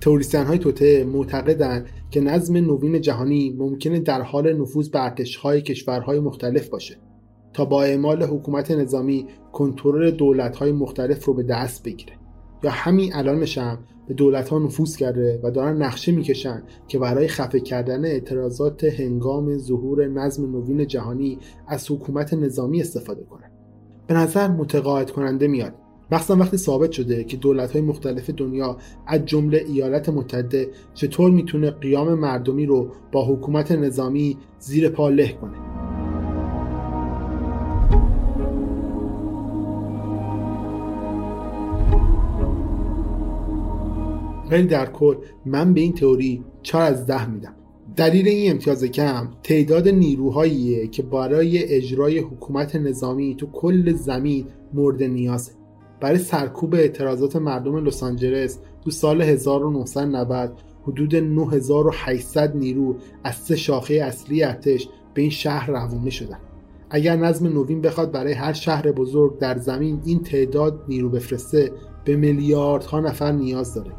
تئوریسین های توته معتقدند که نظم نوین جهانی ممکنه در حال نفوذ به ارتشهای کشورهای مختلف باشه تا با اعمال حکومت نظامی کنترل دولت های مختلف رو به دست بگیره. یا همین الانش هم به دولت ها نفوذ کرده و دارن نقشه می‌کشن که برای خفه کردن اعتراضات هنگام ظهور نظم نوین جهانی از حکومت نظامی استفاده کنن. به نظر متقاعد کننده میاد. مخصوصا وقتی ثابت شده که دولت های مختلف دنیا از جمله ایالات متحده چطور می‌تونه قیام مردمی رو با حکومت نظامی زیر پا له کنه. ولی در کل من به این تئوری 4 از ده میدم. دلیل این امتیاز کم تعداد نیروهاییه که برای اجرای حکومت نظامی تو کل زمین مورد نیازه برای سرکوب اعتراضات مردم لس آنجلس تو سال 1990 حدود 9800 نیرو از سه شاخه اصلی ارتش به این شهر روونه شدن. اگر نظم نوین بخواد برای هر شهر بزرگ در زمین این تعداد نیرو بفرسته به میلیاردها نفر نیاز داره.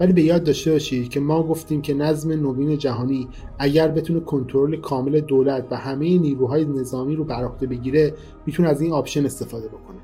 ولی به یاد داشته باشید که ما گفتیم که نظم نوین جهانی اگر بتونه کنترل کامل دولت و همه نیروهای نظامی رو بر عهده بگیره می‌تونه از این option استفاده بکنه.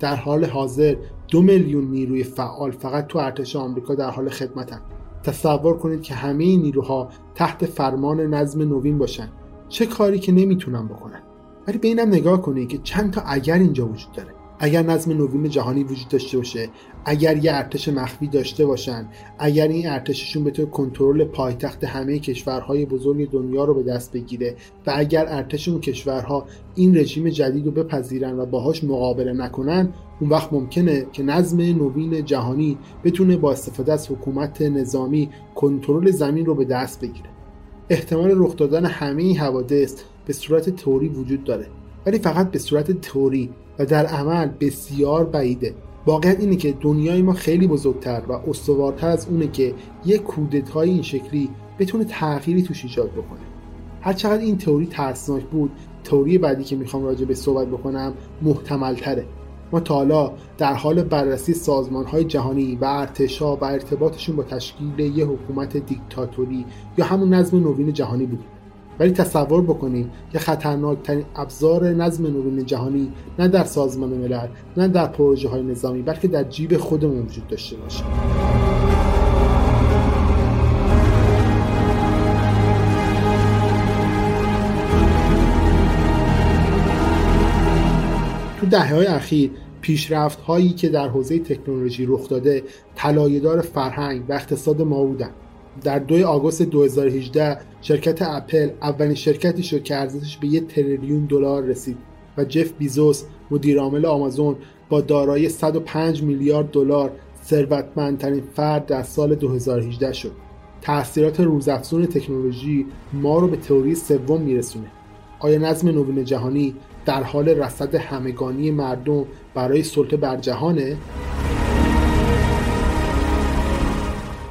در حال حاضر دو میلیون نیروی فعال فقط تو ارتش آمریکا در حال خدمتن. تصور کنید که همه نیروها تحت فرمان نظم نوین باشن. چه کاری که نمی‌تونن بکنن؟ ولی به اینم نگاه کنید که چند تا اگر اینجا وجود داره. اگر نظم نوین جهانی وجود داشته باشه اگر یه ارتش مخفی داشته باشن اگر این ارتششون بتونه کنترل پایتخت همه کشورهای بزرگ دنیا رو به دست بگیره و اگر ارتش اون کشورها این رژیم جدید رو بپذیرن و باهاش مقابله نکنن اون وقت ممکنه که نظم نوین جهانی بتونه با استفاده از حکومت نظامی کنترل زمین رو به دست بگیره. احتمال رخ دادن همه این حوادث به صورت تئوری وجود داره. ولی فقط به صورت تئوری. و در عمل بسیار بعیده. واقعیت اینه که دنیای ما خیلی بزرگتر و استوارتر از اونه که یک کودتای این شکلی بتونه تغییری توش ایجاد بکنه. هر چقدر این تئوری ترسناک بود تئوری بعدی که می‌خوام راجع به صحبت بکنم محتمل تره ما تا حالا در حال بررسی سازمان های جهانی و ارتشا و ارتباطشون با تشکیل یه حکومت دیکتاتوری یا همون نظم نوین جهانی بودیم. ولی تصور بکنید که خطرناکترین ابزار نظم نوین جهانی نه در سازمان ملل نه در پروژه های نظامی بلکه در جیب خودمون وجود داشته باشه. تو دهه های اخیر پیشرفت هایی که در حوزه تکنولوژی رخ داده طلایه‌دار فرهنگ و اقتصاد ما بودن. در 2 آگوست 2018 شرکت اپل اولین شرکتی شد که ارزشش به یک تریلیون دلار رسید و جف بیزوس مدیرعامل آمازون با دارایی 105 میلیارد دلار ثروتمندترین فرد در سال 2018 شد. تاثیرات روزافزون تکنولوژی ما رو به تئوری سوم میرسونه. آیا نظم نوین جهانی در حال رصد همگانی مردم برای سلطه بر جهانه؟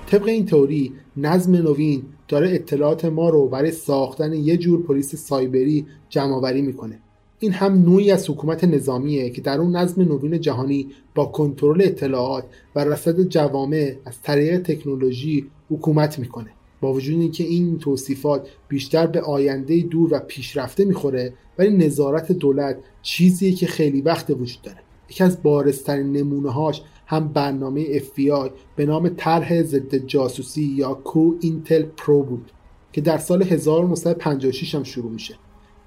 طبق این تئوری نظم نوین داره اطلاعات ما رو برای ساختن یه جور پلیس سایبری جمع آوری می‌کنه. این هم نوعی از حکومت نظامیه که در اون نظم نوین جهانی با کنترل اطلاعات و رصد جوامع از طریق تکنولوژی حکومت می‌کنه. با وجود اینکه این توصیفات بیشتر به آینده دور و پیشرفته می‌خوره ولی نظارت دولت چیزیه که خیلی وقت وجود داره. یکی از بارزترین نمونه هاش هم برنامه FBI به نام طرح ضد جاسوسی یا COINTELPRO بود که در سال 1956 هم شروع میشه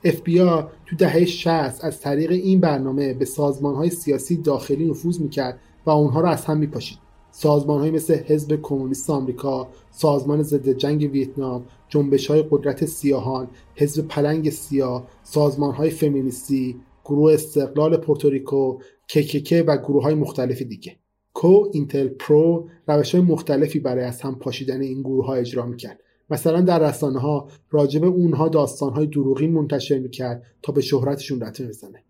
FBI تو دهه 60 از طریق این برنامه به سازمان های سیاسی داخلی نفوذ می‌کرد و اونها را از هم میپاشید سازمان های مثل حزب کمونیست آمریکا، سازمان ضد جنگ ویتنام، جنبش های قدرت سیاهان، حزب پلنگ سیاه، سازمان های فمینیستی، گروه استقلال پورتوریکو، کککه و گروه های مختلف دیگه. کو اینتل پرو روش های مختلفی برای از هم پاشیدن این گروه ها اجرا می‌کرد. مثلا در رسانه ها راجب اونها داستان های دروغین منتشر می‌کرد تا به شهرتشون رتمه بزنه.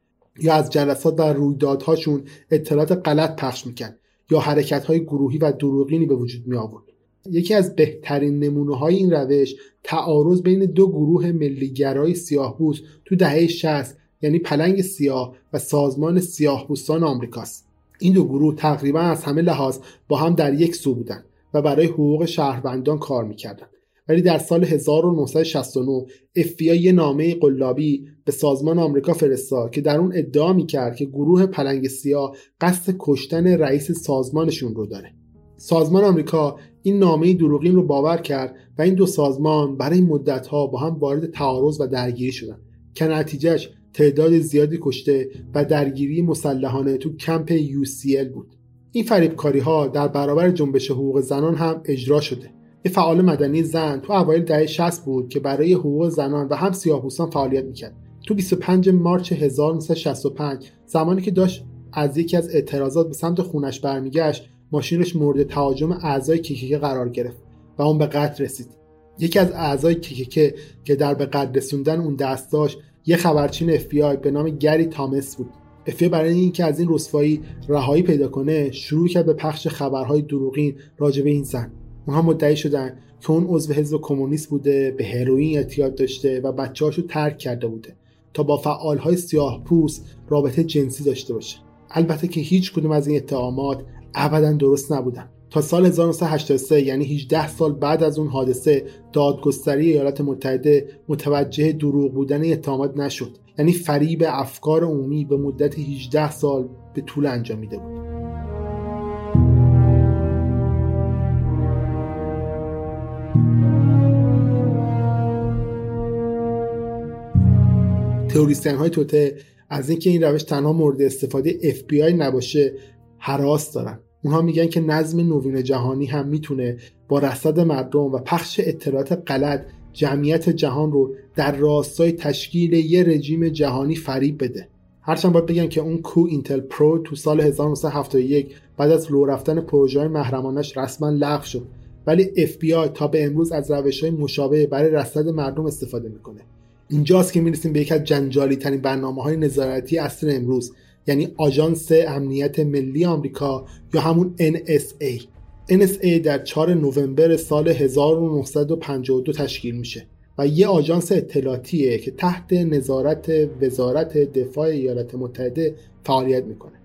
یا از جلسات و رویدادهاشون اطلاعات غلط پخش می‌کرد یا حرکت های گروهی و دروغینی به وجود می آورد یکی از بهترین نمونه های این روش تعارض بین دو گروه ملیگرای سیاه تو دهه 60 یعنی پلنگ سیاه و سازمان سیاه بوستان آمریکاست. این دو گروه تقریبا از همه لحاظ با هم در یک سو بودند و برای حقوق شهروندان کار می‌کردند ولی در سال 1969 FBI یه نامه قلابی به سازمان آمریکا فرستاد که در اون ادعا می‌کرد که گروه پلنگ سیاه قصد کشتن رئیس سازمانشون رو داره. سازمان آمریکا این نامه دروغین رو باور کرد و این دو سازمان برای مدتها با هم وارد تعارض و درگیری شدن که نتیجهش تعداد زیادی کشته و درگیری مسلحانه تو کمپ UCL بود. این فریبکاری ها در برابر جنبش حقوق زنان هم اجرا شده. یه فعال مدنی زن تو اوایل دهه 60 بود که برای حقوق زنان و هم سیاه‌پوستان فعالیت می‌کرد. تو 25 مارچ 1965 زمانی که داشت از یکی از اعتراضات به سمت خونش برمیگشت ماشینش مورد تهاجم اعضای کیکیکه قرار گرفت و اون به قتل رسید. یکی از اعضای کیکیکه که در به قتل رسوندن اون دست داشت یه خبرچین اف به نام گری تامس بود. اف برای اینکه از این رسوایی رهایی پیدا کنه شروع کرد به پخش خبرهای دروغین راجع به این زن. اونها مدعی شدن که اون عضو حزب کمونیست بوده به هروئین اعتیاد داشته و بچه‌هاشو ترک کرده بوده تا با فعالهای سیاه پوست رابطه جنسی داشته باشه. البته که هیچ کدوم از این اتهامات ابدا درست نبودن. تا سال 1983 یعنی 18 سال بعد از اون حادثه دادگستری ایالات متحده متوجه دروغ بودن اتهامات نشد. یعنی فریب افکار عمومی به مدت 18 سال به طول انجامیده بود. تئوریسین های توته از اینکه این روش تنها مورد استفاده FBI نباشه حراس دارن. اونها میگن که نظم نوین جهانی هم می‌تونه با رصد مردم و پخش اطلاعات غلط جمعیت جهان رو در راستای تشکیل یه رژیم جهانی فریب بده. هرچند باید بگم که اون COINTELPRO تو سال 1971 بعد از لو رفتن پروژه محرمانش رسما لغو شد. ولی FBI تا به امروز از روش های مشابه برای رصد مردم استفاده می‌کنه. اینجاست که می‌رسیم به یکی از جنجالی ترین برنامه های نظارتی عصر امروز. یعنی آژانس امنیت ملی آمریکا یا همون NSA NSA در 4 نوامبر سال 1952 تشکیل میشه و یه آژانس اطلاعاتیه که تحت نظارت وزارت دفاع ایالات متحده فعالیت می‌کنه.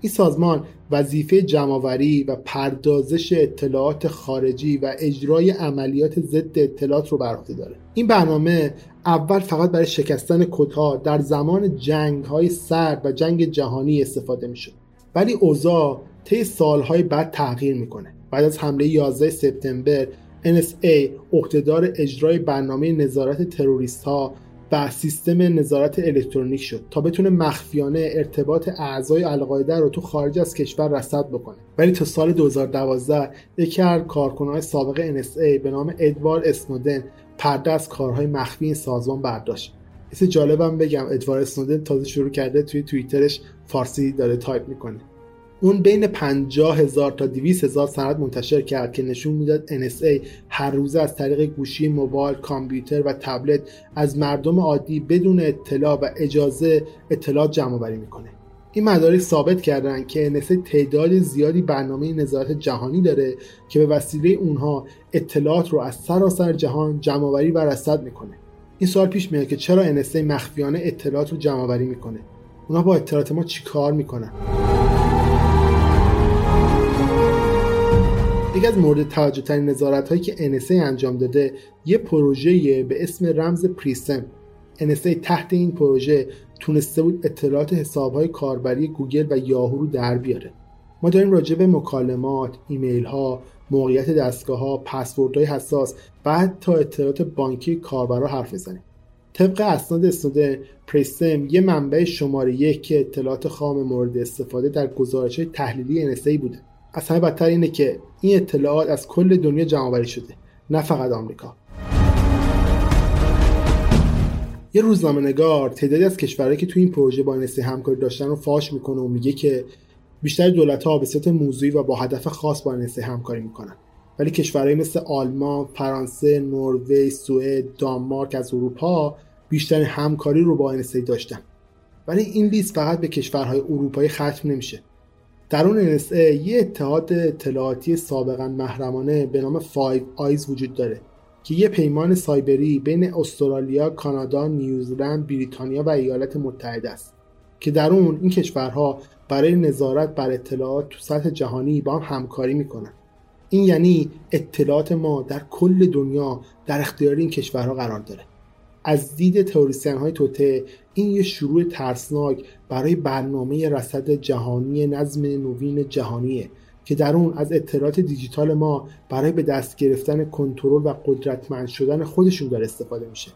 این سازمان وظیفه جمعآوری و پردازش اطلاعات خارجی و اجرای عملیات ضد اطلاعات رو بر عهده داره. این برنامه اول فقط برای شکستن کدها در زمان جنگ های سرد و جنگ جهانی استفاده می‌شد. ولی اوضاع طی سالهای بعد تغییر می‌کنه. بعد از حمله 11 سپتامبر NSA عهدهدار اجرای برنامه نظارت تروریست ها و سیستم نظارت الکترونیک شد تا بتونه مخفیانه ارتباط اعضای القاعده رو تو خارج از کشور رصد بکنه. ولی تا سال 2012 یکی از کارکنان سابق NSA به نام ادوارد اسنودن پرده از کارهای مخفی این سازمان برداشت. یه جالبم بگم ادوارد اسنودن تازه شروع کرده توی توییترش فارسی داره تایپ می‌کنه. اون بین 50 هزار تا 200 هزار سند منتشر کرد که نشون می‌داد NSA هر روزه از طریق گوشی موبایل، کامپیوتر و تبلت از مردم عادی بدون اطلاع و اجازه اطلاعات جمع آوری می‌کنه. این مدارک ثابت کردن که NSA تعداد زیادی برنامه نظارت جهانی داره که به وسیله اونها اطلاعات رو از سراسر جهان جمع و رصد می‌کنه. این سوال پیش میاد که چرا NSA مخفیانه اطلاعات رو جمع می‌کنه؟ اونا با اطلاعات ما چیکار می‌کنن؟ یکی از مورد توجه ترین نظارت هایی که NSA انجام داده یه پروژه به اسم رمز پریسم NSA تحت این پروژه تونسته بود اطلاعات حساب های کاربری گوگل و یاهو رو در بیاره ما داریم راجع به مکالمات، ایمیل ها، موقعیت دستگاه ها، پسورد های حساس و حتی اطلاعات بانکی کاربرا حرف بزنیم. طبق اسناد استوده پریسم یه منبع شماره یک که اطلاعات خام مورد استفاده در گزارش تحلیلی NSA بوده. از همه بدتر اینه که این اطلاعات از کل دنیا جمع شده نه فقط آمریکا. یه روزنامه نگار تعدادی از کشورهایی که توی این پروژه با NSA همکاری داشتن رو فاش می‌کنه و میگه که بیشتر دولت ها به صورت موضوعی و با هدف خاص با NSA همکاری می‌کنن. ولی کشورهایی مثل آلمان، فرانسه، نروژ، سوئد، دانمارک از اروپا بیشتر همکاری رو با NSA داشتن. ولی این لیست فقط به کشورهای اروپایی ختم نمیشه. در اون NSA یه اتحاد اطلاعاتی سابقا محرمانه به نام 5 آیز وجود داره که یه پیمان سایبری بین استرالیا، کانادا، نیوزلند، بریتانیا و ایالات متحده است که در اون این کشورها برای نظارت بر اطلاعات تو سطح جهانی با هم همکاری می‌کنن. این یعنی اطلاعات ما در کل دنیا در اختیار این کشورها قرار داره. از دید تئوریسین های توته این یه شروع ترسناک برای برنامه رصد جهانی نظم نوین جهانیه که در اون از اطلاعات دیجیتال ما برای به دست گرفتن کنترل و قدرتمند شدن خودشون داره استفاده میشه.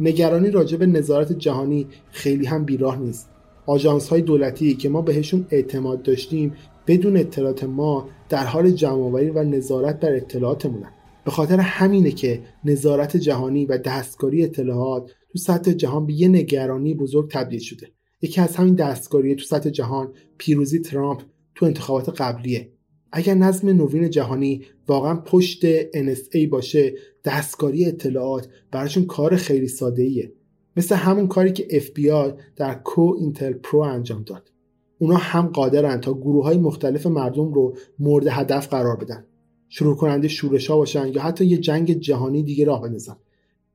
نگرانی راجع به نظارت جهانی خیلی هم بیراه نیست. آژانس های دولتی که ما بهشون اعتماد داشتیم بدون اطلاعات ما در حال جمعآوری و نظارت بر اطلاعاتمونن. به خاطر همینه که نظارت جهانی و دستکاری اطلاعات تو سطح جهان به یه نگرانی بزرگ تبدیل شده. یکی از همین دستکاری تو سطح جهان پیروزی ترامپ تو انتخابات قبلیه. اگر نظم نوین جهانی واقعا پشت NSA باشه دستکاری اطلاعات براشون کار خیلی ساده ایه مثل همون کاری که FBI در COINTELPRO انجام داد. اونا هم قادرن تا گروه های مختلف مردم رو مورد هدف قرار بدن. شروع کننده شورش ها باشن یا حتی یه جنگ جهانی دیگه راه بندازن.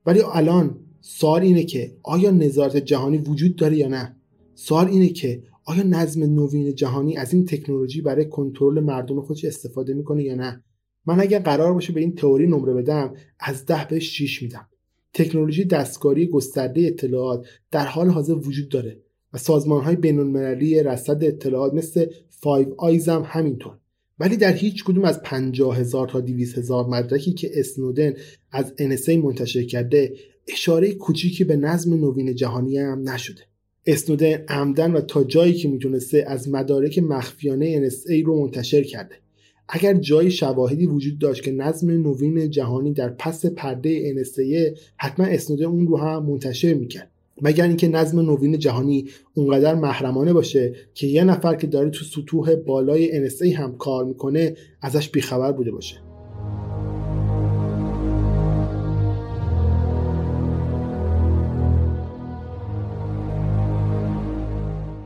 ولی الان سوال اینه که آیا نظارت جهانی وجود داره یا نه؟ سوال اینه که آیا نظم نوین جهانی از این تکنولوژی برای کنترل مردم خودش استفاده می‌کنه یا نه؟ من اگر قرار باشه به این تئوری نمره بدم از ده به 6 میدم. تکنولوژی دستکاری گسترده اطلاعات در حال حاضر وجود داره و سازمان های بین المللی رصد اطلاعات مثل 5 آیز هم همینطور. ولی در هیچ کدوم از 50 هزار تا 200 هزار مدرکی که اسنودن از NSA منتشر کرده اشاره کوچیکی به نظم نوین جهانی هم نشده. اسنودن عمدن و تا جایی که می‌تونسته از مدارک مخفیانه NSA رو منتشر کرده. اگر جای شواهدی وجود داشت که نظم نوین جهانی در پس پرده NSA حتما اسنودن اون رو هم منتشر می‌کرد. مگر اینکه نظم نوین جهانی اونقدر محرمانه باشه که یه نفر که داره تو سطوح بالای NSA هم کار می‌کنه ازش بیخبر بوده باشه.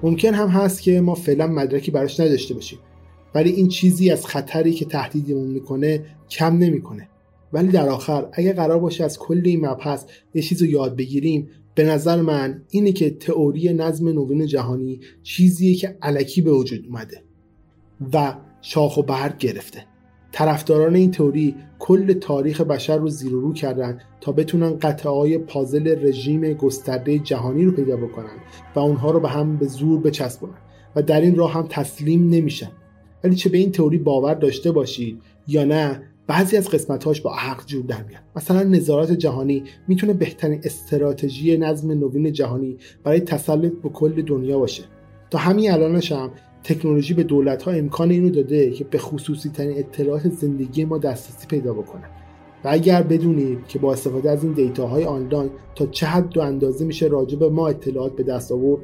ممکن هم هست که ما فعلا مدرکی براش نداشته باشیم ولی این چیزی از خطری که تهدیدمون می‌کنه کم نمی‌کنه. ولی در آخر اگر قرار باشه از کل این مبحث یه چیز رو یاد بگیریم به نظر من اینه که تئوری نظم نوین جهانی چیزیه که علکی به وجود اومده و شاخ و برگ گرفته. طرفداران این تئوری کل تاریخ بشر رو زیر و رو کردن تا بتونن قطعه پازل رژیم گسترده جهانی رو پیدا بکنن و اونها رو به هم به زور بچسبونن و در این راه هم تسلیم نمیشن. ولی چه به این تئوری باور داشته باشید یا نه بعضی از قسمتهاش با حق جور در میاد. مثلا نظارت جهانی می‌تونه بهترین استراتژی نظم نوین جهانی برای تسلط به کل دنیا باشه. تا همین الانش هم تکنولوژی به دولت ها امکان اینو داده که به خصوصی ترین اطلاعات زندگی ما دسترسی پیدا بکنن و اگر بدونید که با استفاده از این دیتاهای آنلاین تا چه حد و اندازه میشه راجع به ما اطلاعات به دست آورد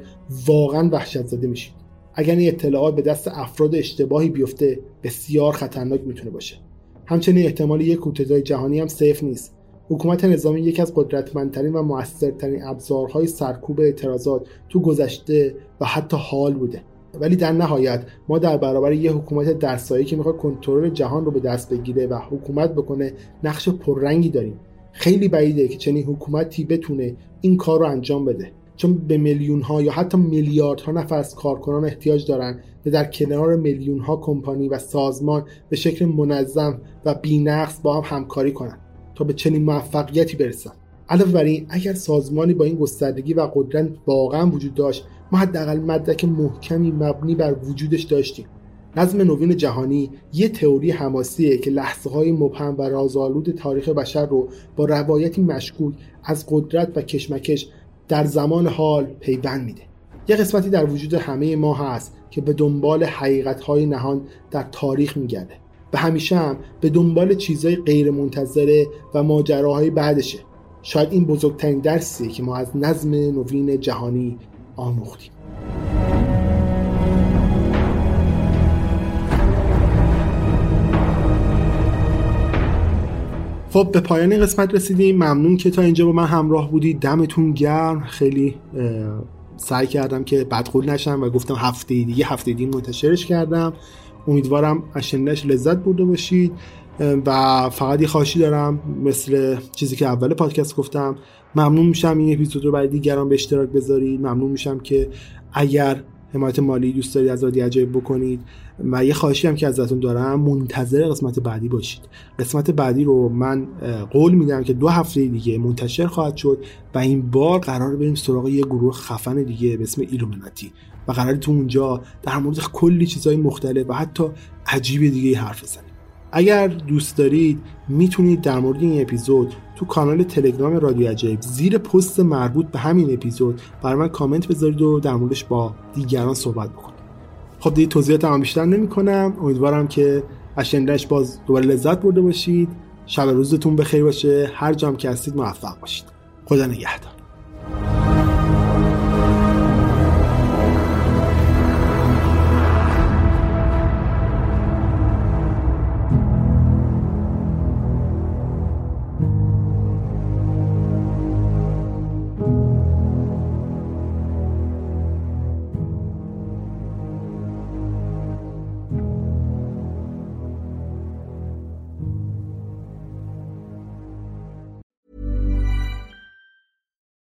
واقعا وحشت زده میشید اگر این اطلاعات به دست افراد اشتباهی بیفته بسیار خطرناک می‌تونه باشه. همچنین احتمال یک کودتای جهانی هم صفر نیست. حکومت نظامی یکی از قدرتمندترین و موثرترین ابزارهای سرکوب اعتراضات تو گذشته و حتی حال بوده. ولی در نهایت ما در برابر یه حکومت درسایی که می‌خواد کنترل جهان رو به دست بگیره و حکومت بکنه نقش پررنگی داریم. خیلی بعیده که چنین حکومتی بتونه این کار رو انجام بده. چون به میلیون ها یا حتی میلیاردها نفر از کارکنان احتیاج دارن که در کنار میلیون ها کمپانی و سازمان به شکل منظم و بینقص با هم همکاری کنند تا به چنین موفقیتی برسن. علاوه بر این اگر سازمانی با این گستردگی و قدرت واقعا وجود داشت ما حداقل مدرک محکمی مبنی بر وجودش داشتیم. نظم نوین جهانی یه تئوری حماسیه که لحظه های مبهم و رازآلود تاریخ بشر رو با روایتی مشکوک از قدرت و کشمکش در زمان حال پیوند میده. یه قسمتی در وجود همه ما هست که به دنبال حقیقت های نهان در تاریخ میگرده. و همیشه هم به دنبال چیزهای غیر منتظره و ماجراهای بعدشه. شاید این بزرگترین درسی که ما از نظم نوین جهانی آموختیم. خب به پایان قسمت رسیدیم. ممنون که تا اینجا با من همراه بودید. دمتون گرم. خیلی سعی کردم که بدخول نشم و گفتم هفته دیگه هفته دیگه منتشرش کردم. امیدوارم از لذت برده باشید. و فقط یه خواهشی دارم. مثل چیزی که اول پادکست گفتم ممنون میشم این اپیزود رو برای دیگران به اشتراک بذارید. ممنون میشم که اگر حمایت مالی دوست دارید از رادیو عجایب بکنید. و یه خواهشی هم که ازتون دارم منتظر قسمت بعدی باشید. قسمت بعدی رو من قول میدم که دو هفته دیگه منتشر خواهد شد و این بار قرار بریم سراغ یه گروه خفن دیگه به اسم ایلومیناتی و قرار تو اونجا در مورد کلی چیزهای مختلف و حتی عجیب دیگه حرف بزنیم. اگر دوست دارید می‌تونید در مورد این اپیزود تو کانال تلگرام رادیو عجیب زیر پست مربوط به همین اپیزود برای من کامنت بذارید و در موردش با دیگران صحبت بکنید. خب دیگه توضیحات هم بیشتر نمی کنم امیدوارم که از باز دوباره لذت برده باشید. شب روزتون بخیر باشه. هر جام که هستید موفق باشید. خدا نگهدار.